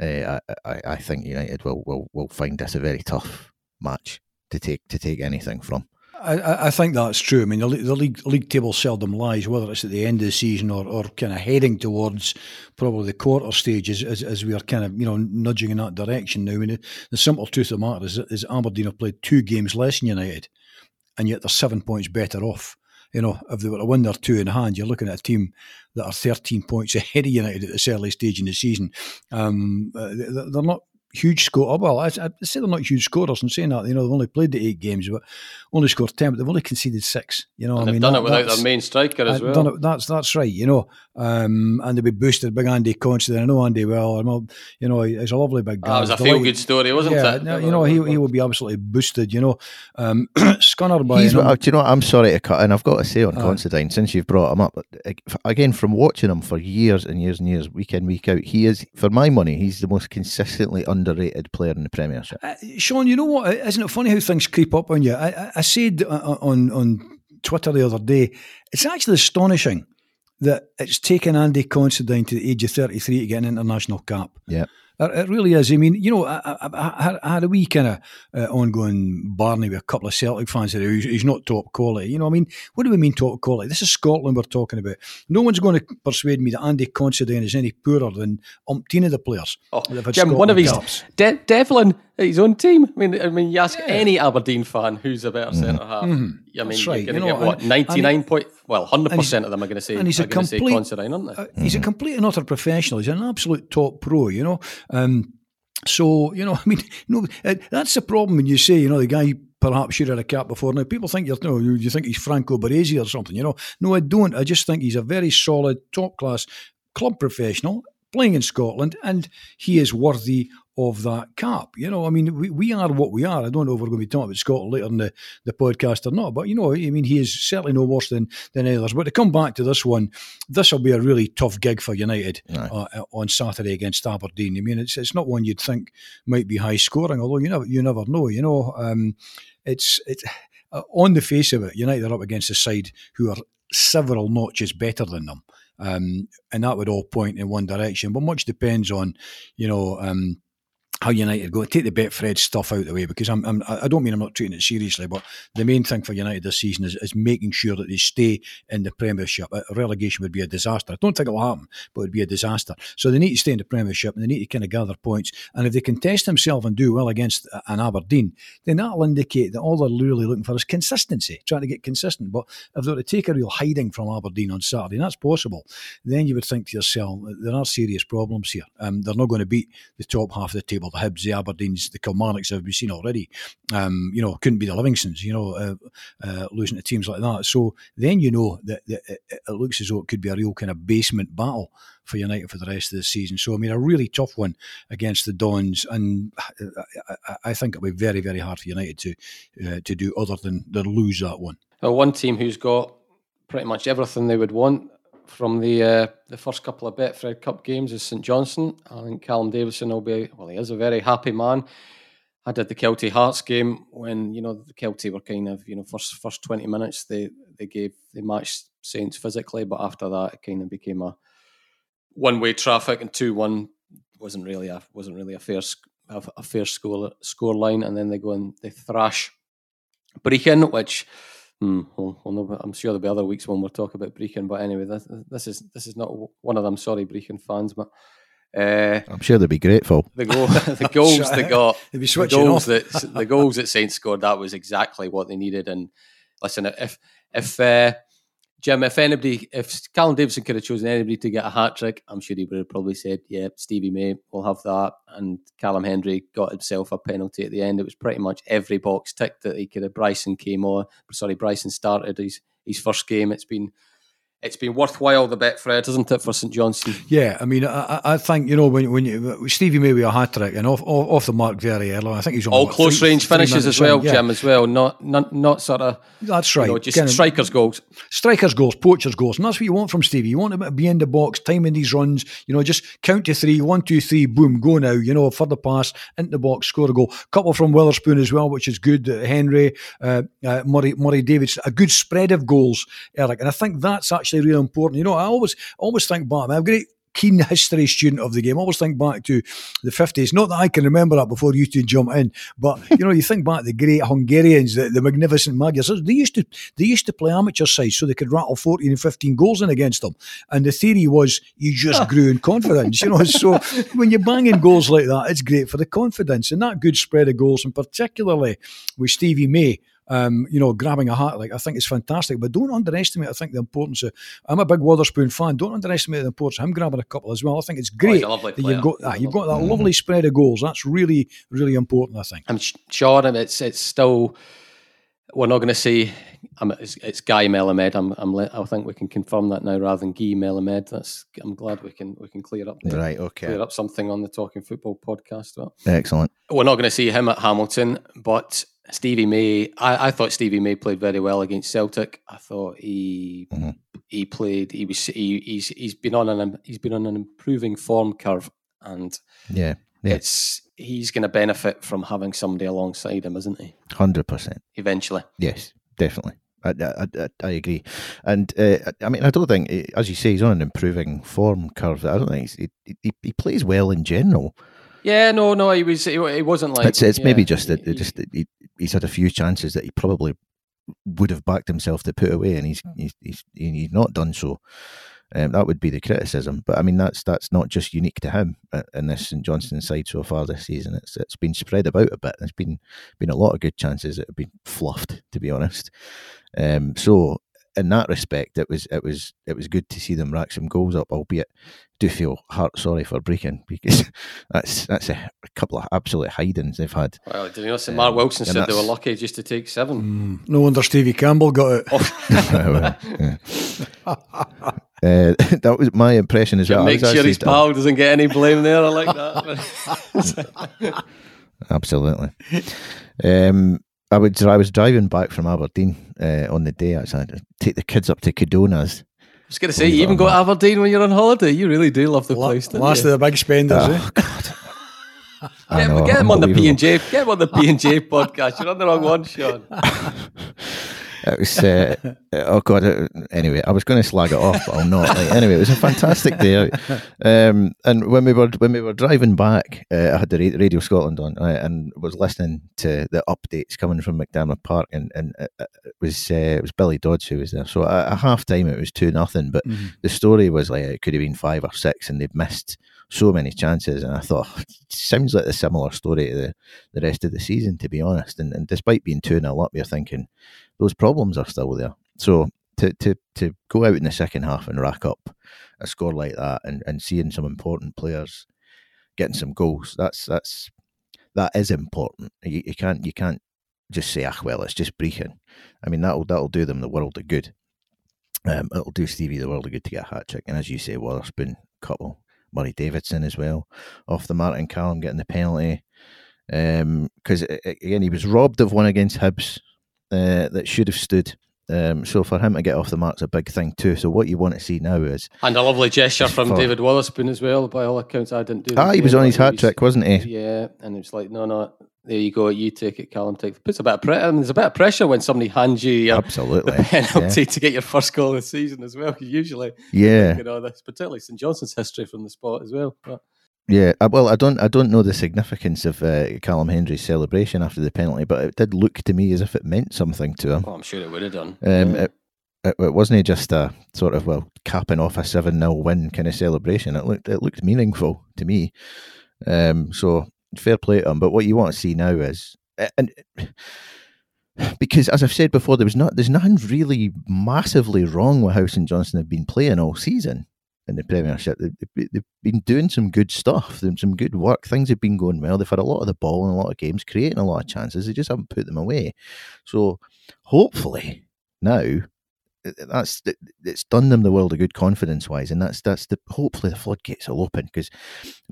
uh, I, I think United will, will will find this a very tough match to take to take anything from. I, I think that's true. I mean, the, the league league table seldom lies, whether it's at the end of the season or, or kind of heading towards probably the quarter stages as, as, we are kind of you know nudging in that direction now. I mean, the simple truth of the matter is, is Aberdeen have played two games less than United and yet they're seven points better off. You know, if they were to win their two in hand, you're looking at a team that are 13 points ahead of United at this early stage in the season. Um, uh, they're not huge score. Oh, well, I, I say they're not huge scorers. I'm saying that you know they've only played the eight games, but only scored ten. But they've only conceded six. You know, and I mean, done that, it without their main striker as well. It, that's that's right. You know, um, and they'll be boosted. by Andy Considine. I know Andy well. I'm, you know, he's a lovely big guy. Oh, it was a feel good story, wasn't yeah, it? you know, he he will be absolutely boosted. You know, um, Scunner by. He's, you know, do you know? What? I'm sorry to cut, and I've got to say on uh, Considine since you've brought him up again from watching him for years and years and years, week in week out. He is, for my money, he's the most consistently underrated player in the Premiership. Uh, Sean, you know what? Isn't it funny how things creep up on you? I, I, I said on on Twitter the other day, it's actually astonishing that it's taken Andy Considine to the age of 33 to get an international cap. Yeah. It really is. I mean, you know, I, I, I had a wee kind of uh, ongoing Barney with a couple of Celtic fans that he's, he's not top quality. You know, I mean, what do we mean top quality? This is Scotland we're talking about. No one's going to persuade me that Andy Considine is any poorer than umpteen of the players. Oh, Jim, Scotland one of his De- Devlin, his own team. I mean, I mean, you ask yeah. any Aberdeen fan who's a better mm. centre half. Mm-hmm. I mean, right. you're going to you know, get what ninety nine point. Well, hundred percent of them are going to say. And he's a complete. Considine, aren't they? Uh, he's a complete and utter professional. He's an absolute top pro. You know. Um, so you know, I mean, no, uh, that's the problem when you say, you know, the guy perhaps should have a cap before. Now, people think you're, no, you think he's Franco Baresi or something, you know. No, I don't. I just think he's a very solid, top class club professional playing in Scotland, and he is worthy of that cap. You know, I mean, we, we are what we are. I don't know if we're going to be talking about Scotland later in the, the podcast or not, but you know, I mean, he is certainly no worse than than others. But to come back to this one, this will be a really tough gig for United uh, on Saturday against Aberdeen. I mean, it's it's not one you'd think might be high scoring, although you never you never know. You know, um, it's it's uh, on the face of it, United are up against a side who are several notches better than them. Um, and that would all point in one direction. But much depends on, you know, um, how United go. Take the Betfred stuff out of the way because I'm, I'm, I don't mean I'm not treating it seriously, but the main thing for United this season is, is making sure that they stay in the Premiership. A relegation would be a disaster. I don't think it'll happen, but it would be a disaster. So they need to stay in the Premiership and they need to kind of gather points. And if they can test themselves and do well against an Aberdeen, then that'll indicate that all they're really looking for is consistency, trying to get consistent. But if they're to take a real hiding from Aberdeen on Saturday, and that's possible, then you would think to yourself, there are serious problems here. Um, they're not going to beat the top half of the table the Hibs, the Aberdeens, the Kilmarnocks have we seen already. Um, you know, couldn't be the Livingstones, you know, uh, uh, losing to teams like that. So then you know that, that it, it, looks as though it could be a real kind of basement battle for United for the rest of the season. So I mean, a really tough one against the Dons, and I, I think it'll be very, very hard for United to uh, to do other than, than lose that one. Well, one team who's got pretty much everything they would want from the uh, the first couple of Betfred Cup games is St Johnstone. I think Callum Davidson will be well. He is a very happy man. I did the Kelty Hearts game when you know the Kelty were kind of you know first first twenty minutes they they gave they matched Saints physically, but after that it kind of became a one way traffic and two one wasn't really a wasn't really a fair a fair score score line, and then they go and they thrash Brechin, which Hmm, well, well, I'm sure there'll be other weeks when we'll talk about Brechin, but anyway, this, this is this is not one of them. Sorry, Brechin fans, but uh, I'm sure they'll be grateful. The, goal, the goals they got, the goals that the goals that Saints scored, that was exactly what they needed. And listen, if if uh, Jim, if anybody, if Callum Davidson could have chosen anybody to get a hat trick, I'm sure he would have probably said, "Yeah, Stevie May we'll have that." And Callum Hendry got himself a penalty at the end. It was pretty much every box ticked that he could have. Bryson came on. Sorry, Bryson started his his first game. It's been it's been worthwhile the Betfred, isn't it, for St Johnstone? Yeah, I mean, I, I think you know when when you, Stevie maybe a hat trick and off, off, off the mark very early. I think he's on all what, close three, range finishes as well, yeah. Jim, as well. Not not not sort of that's right. You know, just strikers goals, strikers goals, poachers goals, and that's what you want from Stevie. You want him to be in the box, timing these runs. You know, just count to three, one, two, three, boom, go now. You know, further pass into the box, score a goal. Couple from Wotherspoon as well, which is good. Uh, Hendry, uh, uh, Murray, Murray Davids, a good spread of goals, Eric, and I think that's actually really important. You know I always always think back. I'm a great keen history student of the game. I always think back to the 50s. Not that I can remember that before you two jump in, but you know, you think back to the great Hungarians, the, the magnificent Magyars. They used to they used to play amateur sides so they could rattle 14 and 15 goals in against them. And the theory was you just grew in confidence, you know. So when you're banging goals like that, it's great for the confidence and that good spread of goals, and particularly with Stevie May um, you know, grabbing a hat like I think is fantastic. But don't underestimate, I think, the importance of. I'm a big Wotherspoon fan. Don't underestimate the importance of him grabbing a couple as well. I think it's oh, great oh, that you've got that. You've got that mm-hmm. lovely spread of goals. That's really, really important. I think. I'm sure it's it's still. We're not going to say it's, it's, Guy Melamed. I'm, I'm, I think we can confirm that now rather than Guy Melamed. That's. I'm glad we can we can clear up. There, right. Okay. Clear up something on the Talking Football podcast. Well, Excellent. We're not going to see him at Hamilton, but Stevie May, I, I, thought Stevie May played very well against Celtic. I thought he mm-hmm. he played. He was he, he's he's been on an he's been on an improving form curve, and yeah, yeah. it's he's going to benefit from having somebody alongside him, isn't he? Hundred percent. Eventually, yes, definitely. I, I, I, agree, and uh, I mean I don't think, as you say, he's on an improving form curve. I don't think he, he, he plays well in general. Yeah, no, no, he was. He, wasn't like. It's, it's yeah, maybe just that just he, he's had a few chances that he probably would have backed himself to put away, and he's he's he's, he's not done so. Um, that would be the criticism, but I mean that's that's not just unique to him uh, in this St Johnstone side so far this season. It's it's been spread about a bit. There's been been a lot of good chances that have been fluffed, to be honest. Um, so in that respect, it was it was it was good to see them rack some goals up. Albeit, do feel heart sorry for Brechin because that's that's a, a, couple of absolute hidings they've had. Well, did you know? Um, Mark Wilson said they were lucky just to take seven. Mm, no wonder Stevie Campbell got it. Oh. uh, that was my impression as well. Make sure his pal doesn't get any blame there. I like that. Absolutely. Um, I would. I was driving back from Aberdeen uh, on the day. I said, take the kids up to Cadona's. I was going to say, you even go to Aberdeen when you're on holiday. You really do love the La- place. Last you? of the big spenders. Oh, eh? God. Get, know, get him on the P and J. Get him on the P and J podcast. You're on the wrong one, Sean. It was uh, oh god. Uh, anyway, I was going to slag it off, but I'll not. Like, anyway, it was a fantastic day out. Um, and when we were when we were driving back, uh, I had the Radio Scotland on uh, and was listening to the updates coming from McDiarmid Park, and and it, it was uh, it was Billy Dodds who was there. So at, at half time, it was two nothing, but mm-hmm. the story was like it could have been five or six, and they'd missed so many chances. And I thought, sounds like a similar story to the, the rest of the season, to be honest. And, and despite being 2 0 up, you're thinking those problems are still there. So to, to, to go out in the second half and rack up a score like that and, and seeing some important players getting some goals, that's that's that is important. You, you can't you can't just say, ah, well, it's just Brechin. I mean, that'll that'll do them the world of good. Um, it'll do Stevie the world of good to get a hat trick. And as you say, Wotherspoon, couple Murray Davidson as well off the Martin Callum getting the penalty. Because um, again, he was robbed of one against Hibs uh, that should have stood. Um, so for him to get off the mark's a big thing too. So what you want to see now is and a lovely gesture from for, David Wotherspoon as well. By all accounts, I didn't do. Ah, he was on his hat trick, wasn't he? Yeah, and it's like no, no, there you go, you take it, Callum. Take it. puts a bit of pressure. I mean, there's a bit of pressure when somebody hands you your, absolutely the penalty yeah. to get your first goal of the season as well. Usually, yeah, you know, that's particularly St Johnstone's history from the spot as well. But yeah, uh, well, I don't, I don't know the significance of uh, Callum Hendry's celebration after the penalty, but it did look to me as if it meant something to him. Well, I'm sure it would have done. Um, yeah. it, it, it, wasn't he just a sort of well capping off a seven 0 win kind of celebration. It looked, it looked meaningful to me. Um, so fair play to him. But what you want to see now is and because as I've said before, there was not there's nothing really massively wrong with how St Johnstone have been playing all season in the Premiership. They've, they've been doing some good stuff, some good work. Things have been going well. They've had a lot of the ball in a lot of games, creating a lot of chances. They just haven't put them away. So hopefully now that's it's done them the world of good confidence wise, and that's that's the hopefully the floodgates will open because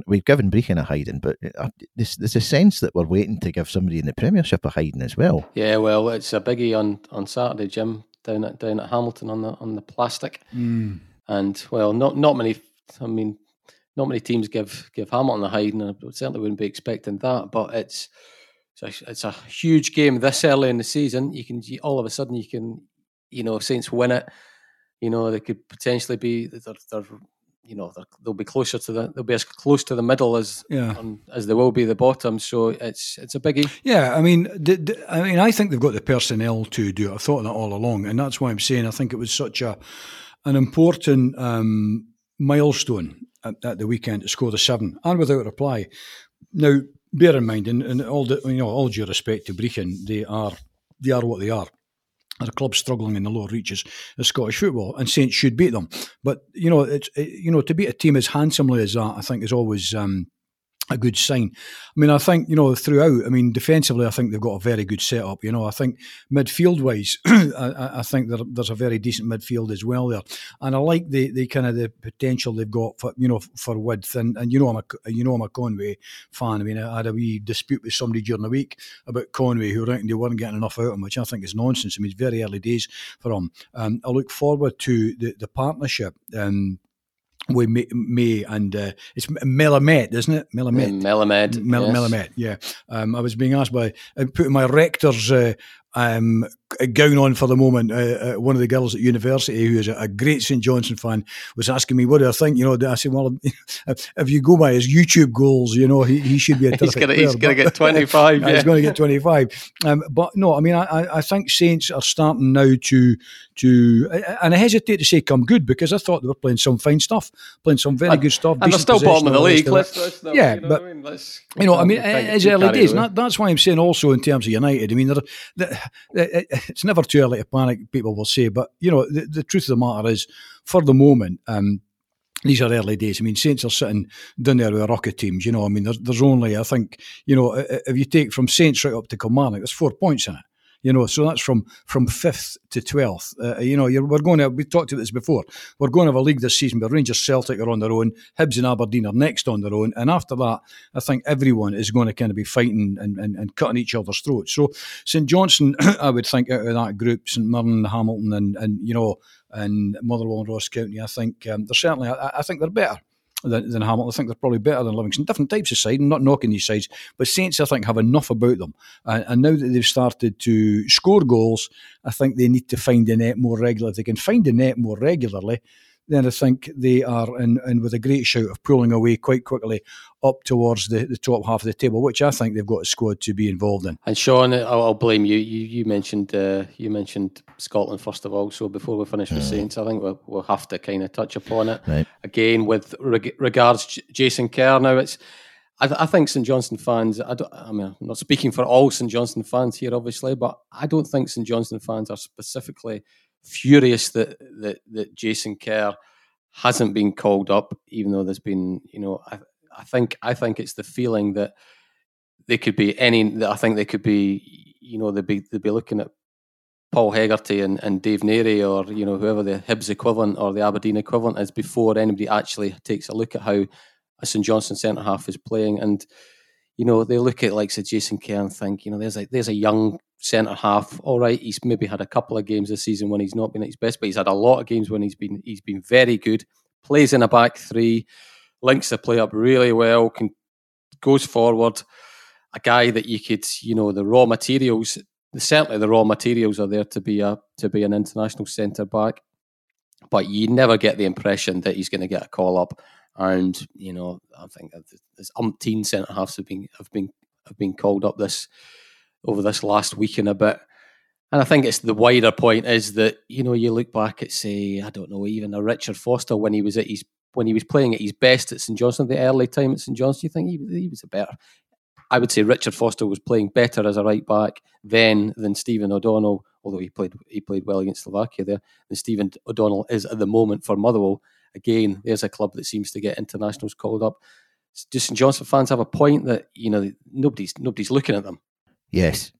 we've given Brechin a hiding, but uh, there's, there's a sense that we're waiting to give somebody in the Premiership a hiding as well. Yeah, well, it's a biggie on on Saturday, Jim, down at down at Hamilton on the on the plastic, mm. And well, not not many. I mean, not many teams give give Hamilton a hiding, and I certainly wouldn't be expecting that, but it's. It's a, it's a huge game this early in the season. You can all of a sudden you can you know, Saints win it, you know, they could potentially be they're, they're you know they'll be closer to the they'll be as close to the middle as yeah. on, as they will be the bottom. So it's it's a biggie. Yeah, I mean, the, the, I mean, I think they've got the personnel to do it. I've thought that all along, and that's why I'm saying I think it was such a an important um, milestone at, at, the weekend to score the seven and without reply. Now, bear in mind, and, all the, you know, all due respect to Brechin, they are they are what they are are a club struggling in the lower reaches of Scottish football, and Saints should beat them. But you know, it's it, you know to beat a team as handsomely as that, I think is always um, a good sign. I mean, I think, you know, throughout, I mean, defensively, I think they've got a very good setup. You know, I think midfield wise, I, I, think there's a very decent midfield as well there. And I like the, the kind of the potential they've got for, you know, for width. And, and you know, I'm a, you know, I'm a Conway fan. I mean, I had a wee dispute with somebody during the week about Conway who reckoned they weren't getting enough out of him, which I think is nonsense. I mean, it's very early days for him. Um, I look forward to the, the partnership. Um, with me, and uh, it's Melamed, isn't it? Melamed. Melamed. Mel- yes. Melamed, yeah. Um, I was being asked by uh, putting my rector's uh, um, gown on for the moment. Uh, uh, one of the girls at university, who is a, a, great St Johnstone fan, was asking me, "What do I think?" You know, I said, "Well, if you go by his YouTube goals, you know, he, he should be a he's gonna, player, He's going to get twenty five. yeah. He's going to get twenty five. Um, but no, I mean, I, I think Saints are starting now to to, and I hesitate to say come good because I thought they were playing some fine stuff, playing some very good stuff, and they're still bottom of the league. Let's, let's, yeah, you know but I mean? you know, I mean, it's early days. That, that's why I'm saying also in terms of United. I mean, they're, they're, it's never too early to panic. People will say, but you know, the, the truth of the matter is, for the moment, um, these are early days. I mean, Saints are sitting down there with rocket teams. You know, I mean, there's, there's only, I think, you know, if you take from Saints right up to Kilmarnock, there's four points in it. You know, so that's from from fifth to twelfth. Uh, you know, we're going to. We talked about this before. We're going to have a league this season, but Rangers, Celtic are on their own. Hibs and Aberdeen are next on their own, and after that, I think everyone is going to kind of be fighting and, and, and cutting each other's throats. So St Johnstone, I would think out of that group, St Mirren, Hamilton, and and you know, and Motherwell and Ross County, I think um, they're certainly. I, I think they're better than, than Hamilton. I think they're probably better than Livingston. Different types of side, I'm not knocking these sides, but Saints, I think, have enough about them. And, and, now that they've started to score goals, I think they need to find the net more regularly. If they can find the net more regularly, then I think they are in, in with a great shout of pulling away quite quickly up towards the, the top half of the table, which I think they've got a squad to be involved in. And Sean, I'll, I'll blame you. You, you mentioned uh, you mentioned Scotland first of all. So before we finish with Saints, I think we'll, we'll have to kind of touch upon it right. again with reg- regards Jason Kerr. Now it's. I, th- I, think St Johnstone fans. I, I, mean, I'm not speaking for all St Johnstone fans here, obviously, but I don't think St Johnstone fans are specifically furious that that, that Jason Kerr hasn't been called up, even though there's been, you know, I, I think I think it's the feeling that they could be any. That I think they could be, you know, they'd be they'd be looking at Paul Hegarty and, and Dave Narey or you know whoever the Hibs equivalent or the Aberdeen equivalent is before anybody actually takes a look at how a St Johnstone centre half is playing and you know, they look at like say Jason Kerr and think, you know, there's a there's a young centre half. All right, he's maybe had a couple of games this season when he's not been at his best, but he's had a lot of games when he's been he's been very good. Plays in a back three, links the play up really well, can goes forward. A guy that you could, you know, the raw materials. Certainly, the raw materials are there to be a to be an international centre back, but you never get the impression that he's going to get a call up and you know I think there's umpteen centre halves have been have been have been called up this over this last week and a bit. And I think it's the wider point is that you know you look back at say I don't know even a Richard Foster when he was at his when he was playing at his best at St Johnstone the early time at St Johnstone you think he, he was a better I would say Richard Foster was playing better as a right back then than Stephen O'Donnell although he played he played well against Slovakia there than Stephen O'Donnell is at the moment for Motherwell again, there's a club that seems to get internationals called up. Just St Johnstone fans have a point that you know nobody's nobody's looking at them. Yes,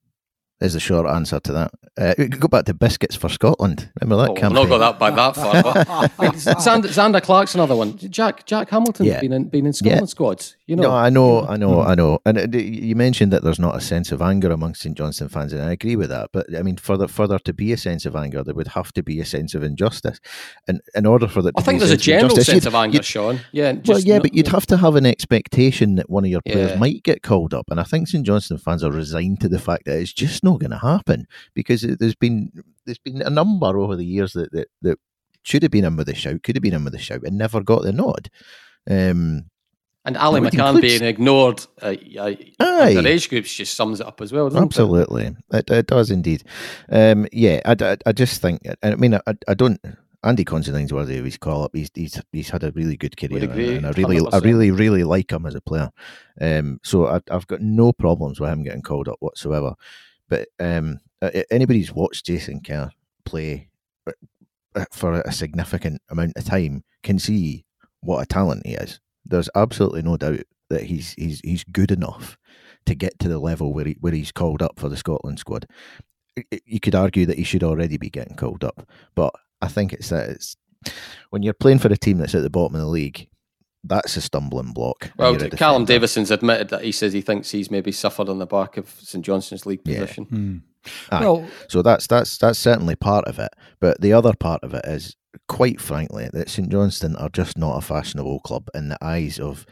is the short answer to that. Uh, we could go back to biscuits for Scotland. Remember that oh, campaign? Not got that by that far. But, I Zander, Zander, Clark's another one. Jack Jack Hamilton's yeah. been in been in Scotland yeah. squads. You know. No, I know, I know, mm. I know. And uh, you mentioned that there's not a sense of anger amongst St Johnstone fans, and I agree with that. But I mean, for further to be a sense of anger, there would have to be a sense of injustice. And in order for that, I think there's a, general sense of anger, Sean. Yeah. well, yeah, not, but you'd have to have an expectation that one of your players yeah. might get called up, and I think St Johnstone fans are resigned to the fact that it's just not going to happen because there's been there's been a number over the years that that, that should have been in with a shout, could have been in with a shout, and never got the nod. Um, and Ali McCann being ignored uh, uh, age groups just sums it up as well, Absolutely. It? It, it? does indeed. Um, yeah, I, I, I, just think, I mean, I, I don't. Andy Considine's worthy of his call up. He's, he's he's had a really good career, agree, and I really 100%. I really really like him as a player. Um, so I, have got no problems with him getting called up whatsoever. But um, anybody who's watched Jason Kerr play uh, uh, for a significant amount of time can see what a talent he is. There's absolutely no doubt that he's he's he's good enough to get to the level where he, where he's called up for the Scotland squad. You could argue that he should already be getting called up, but I think it's that it's when you're playing for a team that's at the bottom of the league, that's a stumbling block. Well, Callum Davidson's admitted that he says he thinks he's maybe suffered on the back of St Johnstone's league position. Yeah. Mm. Well, so that's that's that's certainly part of it. But the other part of it is, quite frankly, that St Johnstone are just not a fashionable club in the eyes of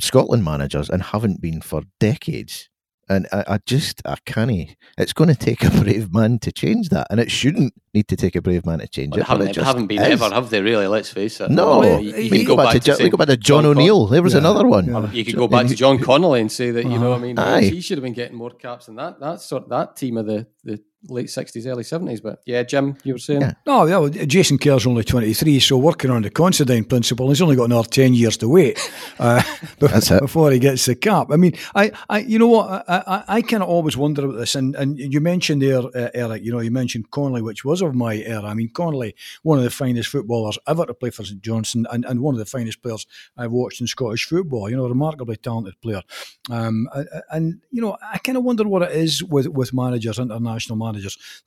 Scotland managers and haven't been for decades. And I, I just, I can't. It's going to take a brave man to change that. And it shouldn't need to take a brave man to change well, it. Haven't, it haven't been is. ever, have they, really? Let's face it. No. Well, you, you, you, go, back, to, to go back to John, John O'Neill. There was yeah. another one. Yeah. You could go back to John Connolly and say that, you know, uh-huh. I mean, Aye. he should have been getting more caps than that. That sort that team of the, the late 60s, early 70s. But yeah, Jim, you were saying? Yeah. No, well, Jason Kerr's only 23, so working on the Considine principle, he's only got another 10 years to wait uh, before he gets the cap. I mean, I, I you know what, I, I, I kind of always wonder about this. And, and you mentioned there, uh, Eric, you know, you mentioned Connolly, which was of my era. I mean, Connolly, one of the finest footballers ever to play for St Johnstone and, and one of the finest players I've watched in Scottish football, you know, a remarkably talented player. Um, and, and, you know, I kind of wonder what it is with, with managers, international managers.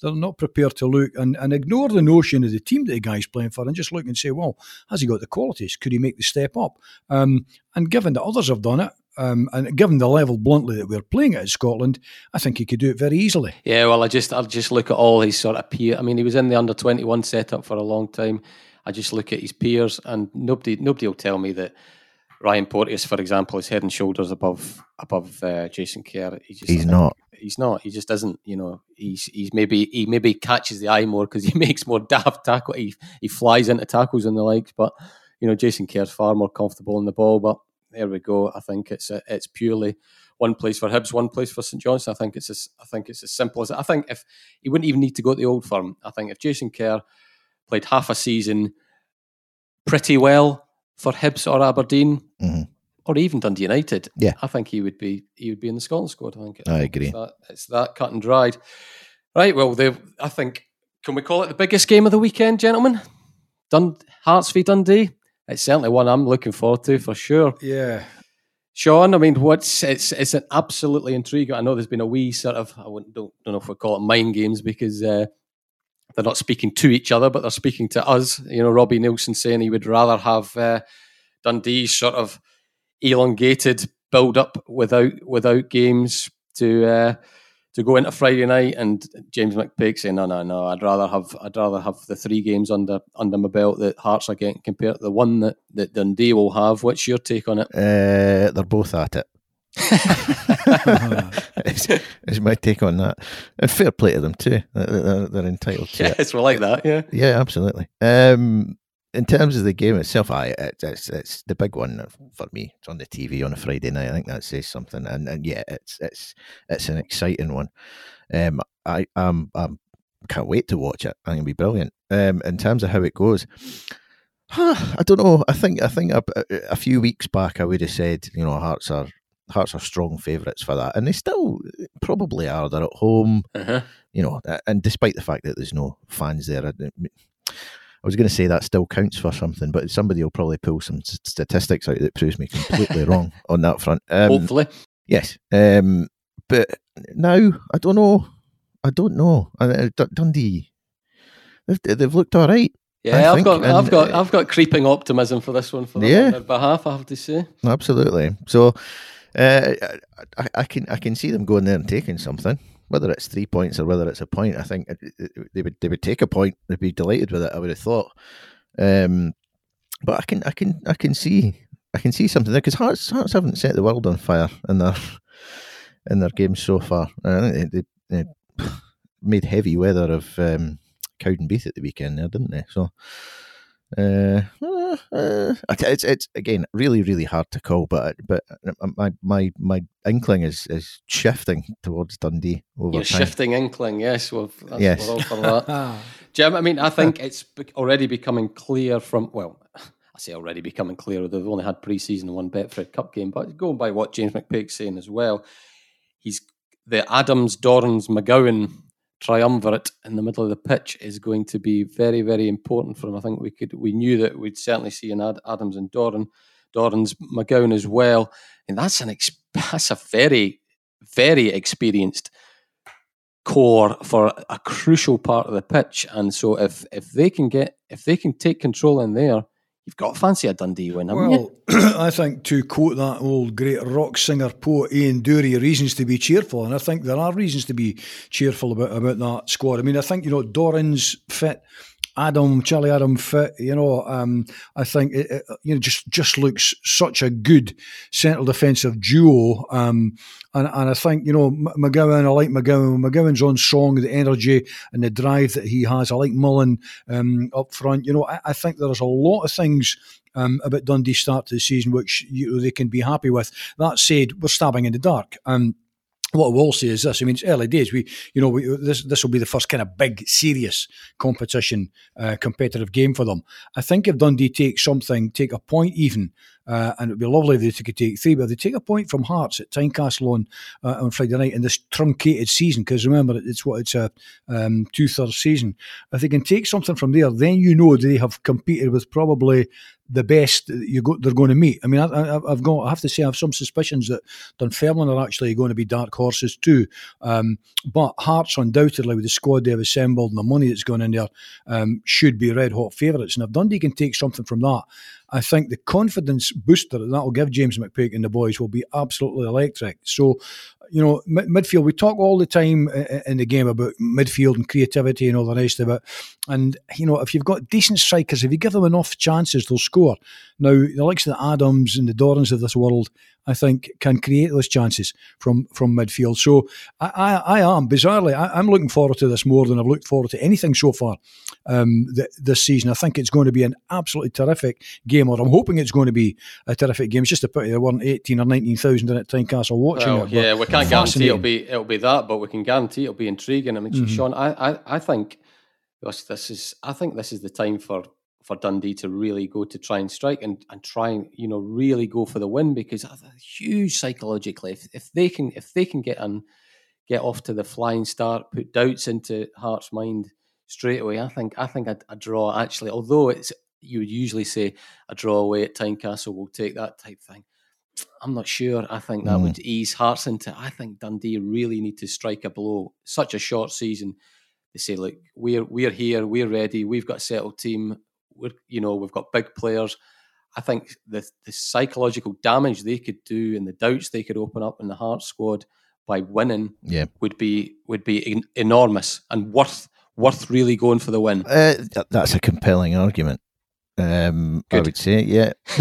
They're not prepared to look and, and ignore the notion of the team that the guy's playing for and just look and say, well, has he got the qualities? Could he make the step up? Um, and given that others have done it, um, and given the level bluntly that we're playing at in Scotland, I think he could do it very easily. Yeah, well, I just I just look at all his sort of peer. I mean, he was in the under twenty one setup for a long time. I just look at his peers, and nobody nobody will tell me that Ryan Porteous, for example, is head and shoulders above above uh, Jason Kerr. He just, he's not. He's not. He just doesn't. You know, he's he's maybe he maybe catches the eye more because he makes more daft tackle. He he flies into tackles and the likes. But you know, Jason Kerr's far more comfortable in the ball. But there we go. I think it's a, it's purely one place for Hibs, one place for St Johnstone. I think it's as, I think it's as simple as I think if he wouldn't even need to go to the old firm. I think if Jason Kerr played half a season pretty well for Hibs or Aberdeen, mm-hmm. or even Dundee United, yeah, I think he would be he would be in the Scotland squad. I think I agree. It's that, it's that cut and dried. Right. Well, I think can we call it the biggest game of the weekend, gentlemen? Dun Hearts v Dundee. It's certainly one I'm looking forward to for sure. Yeah. Sean, I mean, what's it's it's an absolutely intriguing. I know there's been a wee sort of I don't don't know if we call it mind games because uh, they're not speaking to each other, but they're speaking to us. You know, Robbie Neilson saying he would rather have uh, Dundee's sort of elongated build up without without games to uh, to go into Friday night, and James McPake saying, "No, no, no. I'd rather have I'd rather have the three games under under my belt that Hearts are getting compared to the one that, that Dundee will have." What's your take on it? Uh, they're both at it is, my take on that. And fair play to them too. They're, they're entitled to yes, it. we like that. Yeah, yeah, absolutely. Um, in terms of the game itself, I it, it's it's the big one for me. It's on the TV on a Friday night. I think that says something. And and yeah, it's it's it's an exciting one. Um, I um um can't wait to watch it. I think it'll be brilliant. Um, in terms of how it goes. I don't know. I think I think a, a, few weeks back I would have said, you know, Hearts are Hearts are strong favourites for that, and they still probably are. They're at home, uh-huh. you know, and despite the fact that there's no fans there, I, I was going to say that still counts for something, but somebody will probably pull some statistics out that proves me completely wrong on that front. Um, Hopefully, yes. Um, but now I don't know. I don't know. Dundee, they've, they've looked all right. Yeah, I have got, and, I've got, I've got creeping optimism for this one for yeah, their behalf. I have to say, absolutely. So, uh, I, I, can I can see them going there and taking something, whether it's three points or whether it's a point. I think they would they would take a point. They'd be delighted with it. I would have thought. Um, but I can I can I can see I can see something there because Hearts Hearts haven't set the world on fire in their in their games so far. Uh, they, they, they, made heavy weather of um, Cowdenbeath at the weekend there, didn't they? So. Uh, uh, uh, it's it's again really really hard to call, but but uh, my my my inkling is is shifting towards Dundee over You're time. shifting inkling, yes. Well, yes. we're all for that. Jim, I mean, I think it's already becoming clear from well, I say already becoming clear. They've only had pre-season one Betfred Cup game, but going by what James McPake's saying as well, he's the Adams, Dorrans, McGowan triumvirate in the middle of the pitch is going to be very, very important for him. I think we could we knew that we'd certainly see an Ad, Adams and Doran, Dorrans McGowan as well, and that's an ex, that's a very, very experienced core for a crucial part of the pitch. And so if if they can get if they can take control in there, You've got fancy a Dundee win, haven't well, you? I think to quote that old great rock singer poet Ian Dury, reasons to be cheerful, and I think there are reasons to be cheerful about about that squad. I mean, I think you know Dorrans fit. Adam, Charlie Adam fit, you know, um, I think it, it, you know just just looks such a good central defensive duo. Um, and, and I think you know McGowan, I like McGowan. McGowan's on song, the energy and the drive that he has. I like Mullen um, up front. You know, I, I think there's a lot of things um, about Dundee's start to the season, which you know, they can be happy with. That said, we're stabbing in the dark. Um, what I will say is this: I mean, it's early days. We, you know, we, this this will be the first kind of big, serious competition, uh, competitive game for them. I think if Dundee take something, take a point even, uh, and it'd be lovely if they could take three, but they take a point from Hearts at Tynecastle on uh, on Friday night in this truncated season. Because remember, it's what it's a um, two thirds season. If they can take something from there, then you know they have competed with probably the best you go, they're going to meet. I mean, I, have got, I have to say, I have some suspicions that Dunfermline are actually going to be dark horses too. Um, but Hearts, undoubtedly, with the squad they've assembled and the money that's gone in there, um, should be red hot favourites. And if Dundee can take something from that, I think the confidence booster that will give James McPake and the boys will be absolutely electric. So you know, midfield, we talk all the time in the game about midfield and creativity and all the rest of it. And, you know, if you've got decent strikers, if you give them enough chances, they'll score. Now, the likes of the Adams and the Dorrans of this world, I think, can create those chances from, from midfield. So I, I, I am, bizarrely, I, am looking forward to this more than I've looked forward to anything so far um, th- this season. I think it's going to be an absolutely terrific game, or I'm hoping it's going to be a terrific game. It's just a pity there weren't 18 or 19,000 in at Tynecastle watching well, it. Yeah, we can't guarantee it'll be, it'll be that, but we can guarantee it'll be intriguing. I mean, mm-hmm. Sean, I, I, I think this is, I think this is the time for for Dundee to really go to try and strike and, and try and you know really go for the win because huge psychologically if, if they can if they can get and get off to the flying start put doubts into Hearts' mind straight away I think I think a, a draw actually although it's you would usually say a draw away at Tynecastle we'll take that type thing. I'm not sure. I think that mm. would ease Hearts into I think Dundee really need to strike a blow. Such a short season. They say look we're we're here we're ready we've got a settled team we're you know we've got big players. I think the the psychological damage they could do and the doubts they could open up in the Heart squad by winning yeah. would be would be enormous and worth worth really going for the win. Uh, that's a compelling argument. Um, I would say, yeah.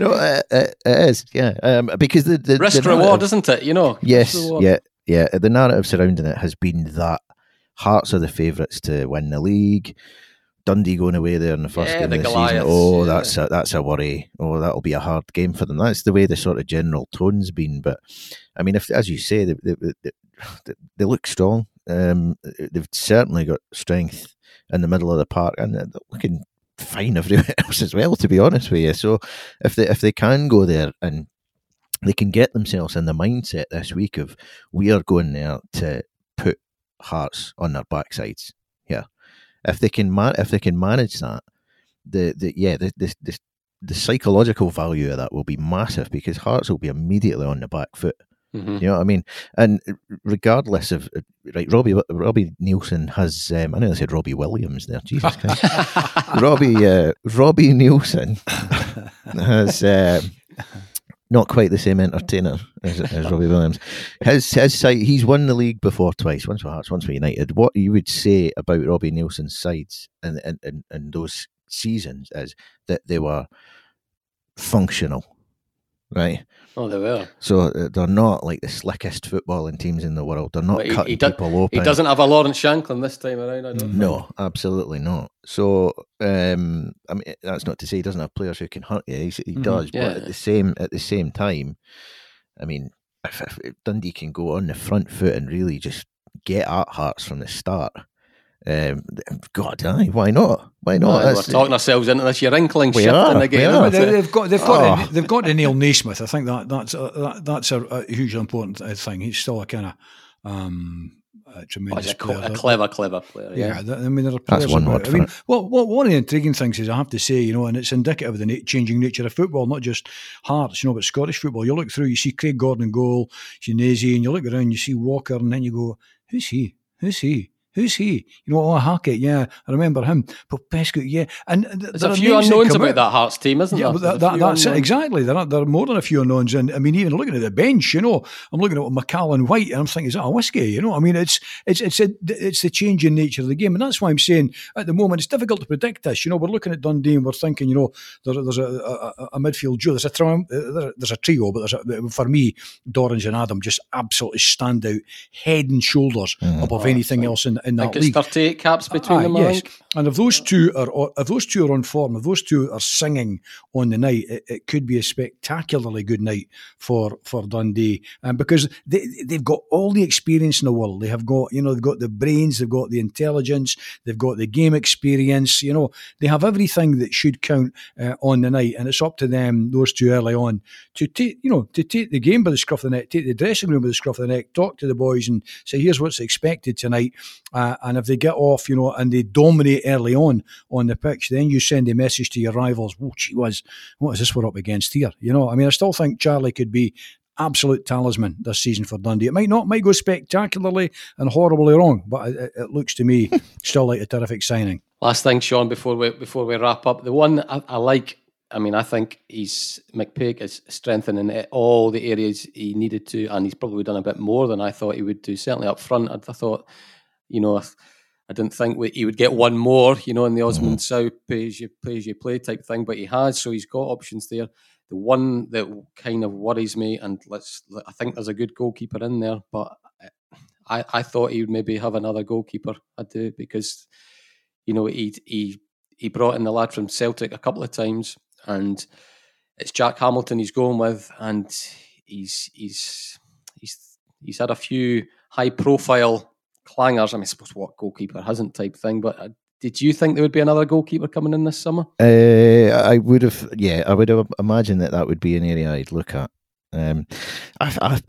no, uh, uh, it is, yeah. Um, because the, the risk the reward, isn't it? You know, yes, yeah, yeah. The narrative surrounding it has been that Hearts are the favourites to win the league. Dundee going away there in the first yeah, game the of the Goliaths, season. Oh, yeah. that's a, that's a worry. Oh, that'll be a hard game for them. That's the way the sort of general tone's been. But I mean, if as you say, they, they, they, they look strong. Um, they've certainly got strength in the middle of the park, and they're looking fine everywhere else as well. To be honest with you, so if they if they can go there and they can get themselves in the mindset this week of we are going there to put Hearts on their backsides if they can man- if they can manage that, the the yeah the, the the the psychological value of that will be massive because Hearts will be immediately on the back foot. Mm-hmm. You know what I mean? And regardless of right, Robbie Robbie Neilson has um, I know I said Robbie Williams there. Jesus Christ, Robbie uh, Robbie Neilson has. Um, not quite the same entertainer as, as Robbie Williams. His his side, he's won the league before twice, once for Hearts, once for United. What you would say about Robbie Neilson's sides and and, and, and those seasons is that they were functional, right? Oh, they were. So uh, they're not like the slickest footballing teams in the world. They're not he, cutting he people open. He doesn't have a Lawrence Shankland this time around. I don't. No, think. absolutely not. So um, I mean, that's not to say he doesn't have players who can hurt you. He, he mm-hmm. does, yeah. but at the same at the same time, I mean, if, if Dundee can go on the front foot and really just get at Hearts from the start, um, God, aye, why not? Why not? we're talking ourselves into this. You're inkling shift are, in the game. They, have got, they've got, oh. to, they've got to Neil Naismith. I think that that's a, that, that's a, a hugely important uh, thing. He's still a kind of um, a tremendous oh, a, a, clever, clever player. Yeah, yeah I mean, there are players. That's one word. I mean, well, well, one of the intriguing things is I have to say, you know, and it's indicative of the na- changing nature of football, not just Hearts, you know, but Scottish football. You look through, you see Craig Gordon goal, you and you look around, you see Walker, and then you go, who's he? Who's he? Who's he? You know, oh, Hackett, yeah, I remember him. But Popescu, yeah. And there's a few unknowns about that Hearts team, isn't yeah, there? That, that, that's it, exactly. There are, there are more than a few unknowns. And I mean, even looking at the bench, you know, I'm looking at McCallum White and I'm thinking, is that a whiskey? You know, I mean, it's it's it's a, it's the changing nature of the game. And that's why I'm saying at the moment it's difficult to predict this. You know, we're looking at Dundee and we're thinking, you know, there, there's a, a, a, midfield duo, there's a, tri- there's a trio, but there's a, for me, Dorrans and Adam just absolutely stand out head and shoulders mm. above oh, anything else in, in that league eight caps between them. Yes. And if those two are if those two are on form, if those two are singing on the night, it, it could be a spectacularly good night for for Dundee. And um, because they they've got all the experience in the world. They have got you know they've got the brains, they've got the intelligence, they've got the game experience. You know they have everything that should count uh, on the night, and it's up to them those two early on to take you know to take the game by the scruff of the neck, take the dressing room by the scruff of the neck, talk to the boys, and say here's what's expected tonight. Uh, and if they get off, you know, and they dominate early on on the pitch, then you send a message to your rivals. Oh, gee whiz, what is this we're up against here? You know, I mean, I still think Charlie could be absolute talisman this season for Dundee. It might not, might go spectacularly and horribly wrong, but it, it looks to me still like a terrific signing. Last thing, Sean, before we before we wrap up, the one I, I like. I mean, I think he's McPake is strengthening all the areas he needed to, and he's probably done a bit more than I thought he would do. Certainly up front, I, I thought, you know, I didn't think he would get one more, you know, in the Osman mm-hmm. Sow pay as you play as you play type thing, but he has, so he's got options there. The one that kind of worries me, and let's, I think there's a good goalkeeper in there, but I, I thought he would maybe have another goalkeeper. I do because, you know, he he he brought in the lad from Celtic a couple of times, and it's Jack Hamilton he's going with, and he's he's he's he's had a few high profile clangers. I mean, I suppose what goalkeeper hasn't type thing, but uh, did you think there would be another goalkeeper coming in this summer? Uh, I would have, yeah, I would have imagined that that would be an area I'd look at. Um, I, I,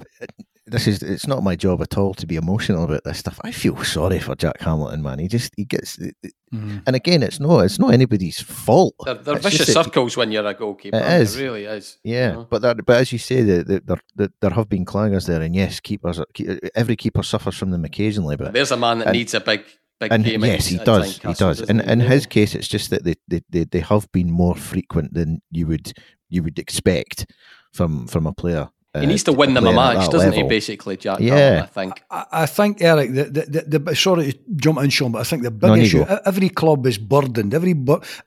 this is it's not my job at all to be emotional about this stuff. I feel sorry for Jack Hamilton, man. He just he gets, mm. and again, it's no, it's not anybody's fault. They're, they're vicious circles when you're a goalkeeper. It is, it really is. Yeah, you know? but that, but as you say, the, the, there there have been clangers there, and yes, keepers, every keeper suffers from them occasionally. But there's a man that and, needs a big. Big and yes, he does. he does. In in his case, it's just that they, they, they, they have been more frequent than you would you would expect from from a player he needs to win them a match, doesn't level. he? Basically, Jack. Yeah, I think. I, I, think Eric. The, the, the, the, sorry to jump in, Sean, but I think the big no, issue. Every club is burdened. Every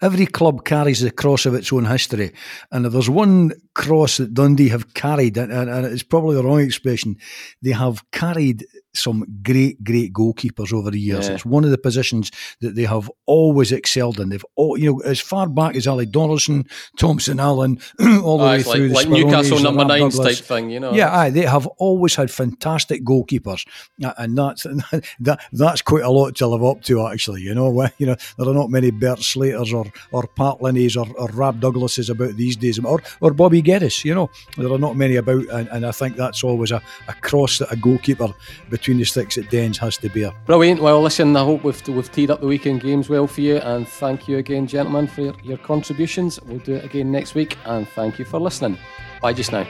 every club carries the cross of its own history, and if there's one cross that Dundee have carried, and, and, it's probably the wrong expression, they have carried some great, great goalkeepers over the years. Yeah. It's one of the positions that they have always excelled in. They've all, you know, as far back as Ali Donaldson, Thomson Allan, all the oh, way through like, the like Newcastle number nine type thing, you know. Yeah, aye, they have always had fantastic goalkeepers, and that's that that's quite a lot to live up to. Actually, you know, you know, there are not many Bert Slaters or or Pat Lineys or, or Rab Douglases about these days, or or Bobby Geddes. You know, there are not many about, and, and I think that's always a, a cross that a goalkeeper between the sticks at Dens has to bear. Brilliant. Well, listen, I hope we've, we've teed up the weekend games well for you, and thank you again, gentlemen, for your, your contributions. We'll do it again next week, and thank you for listening. Bye just now.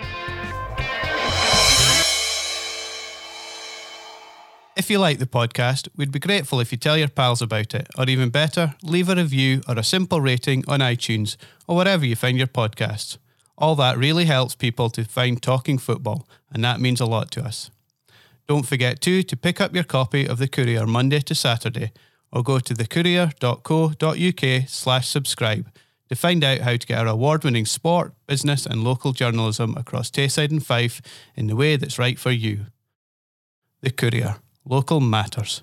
If you like the podcast, we'd be grateful if you tell your pals about it, or even better, leave a review or a simple rating on iTunes or wherever you find your podcasts. All that really helps people to find Talking Football, and that means a lot to us. Don't forget too to pick up your copy of The Courier Monday to Saturday or go to thecourier.co.uk slash subscribe to find out how to get our award-winning sport, business and local journalism across Tayside and Fife in the way that's right for you. The Courier. Local matters.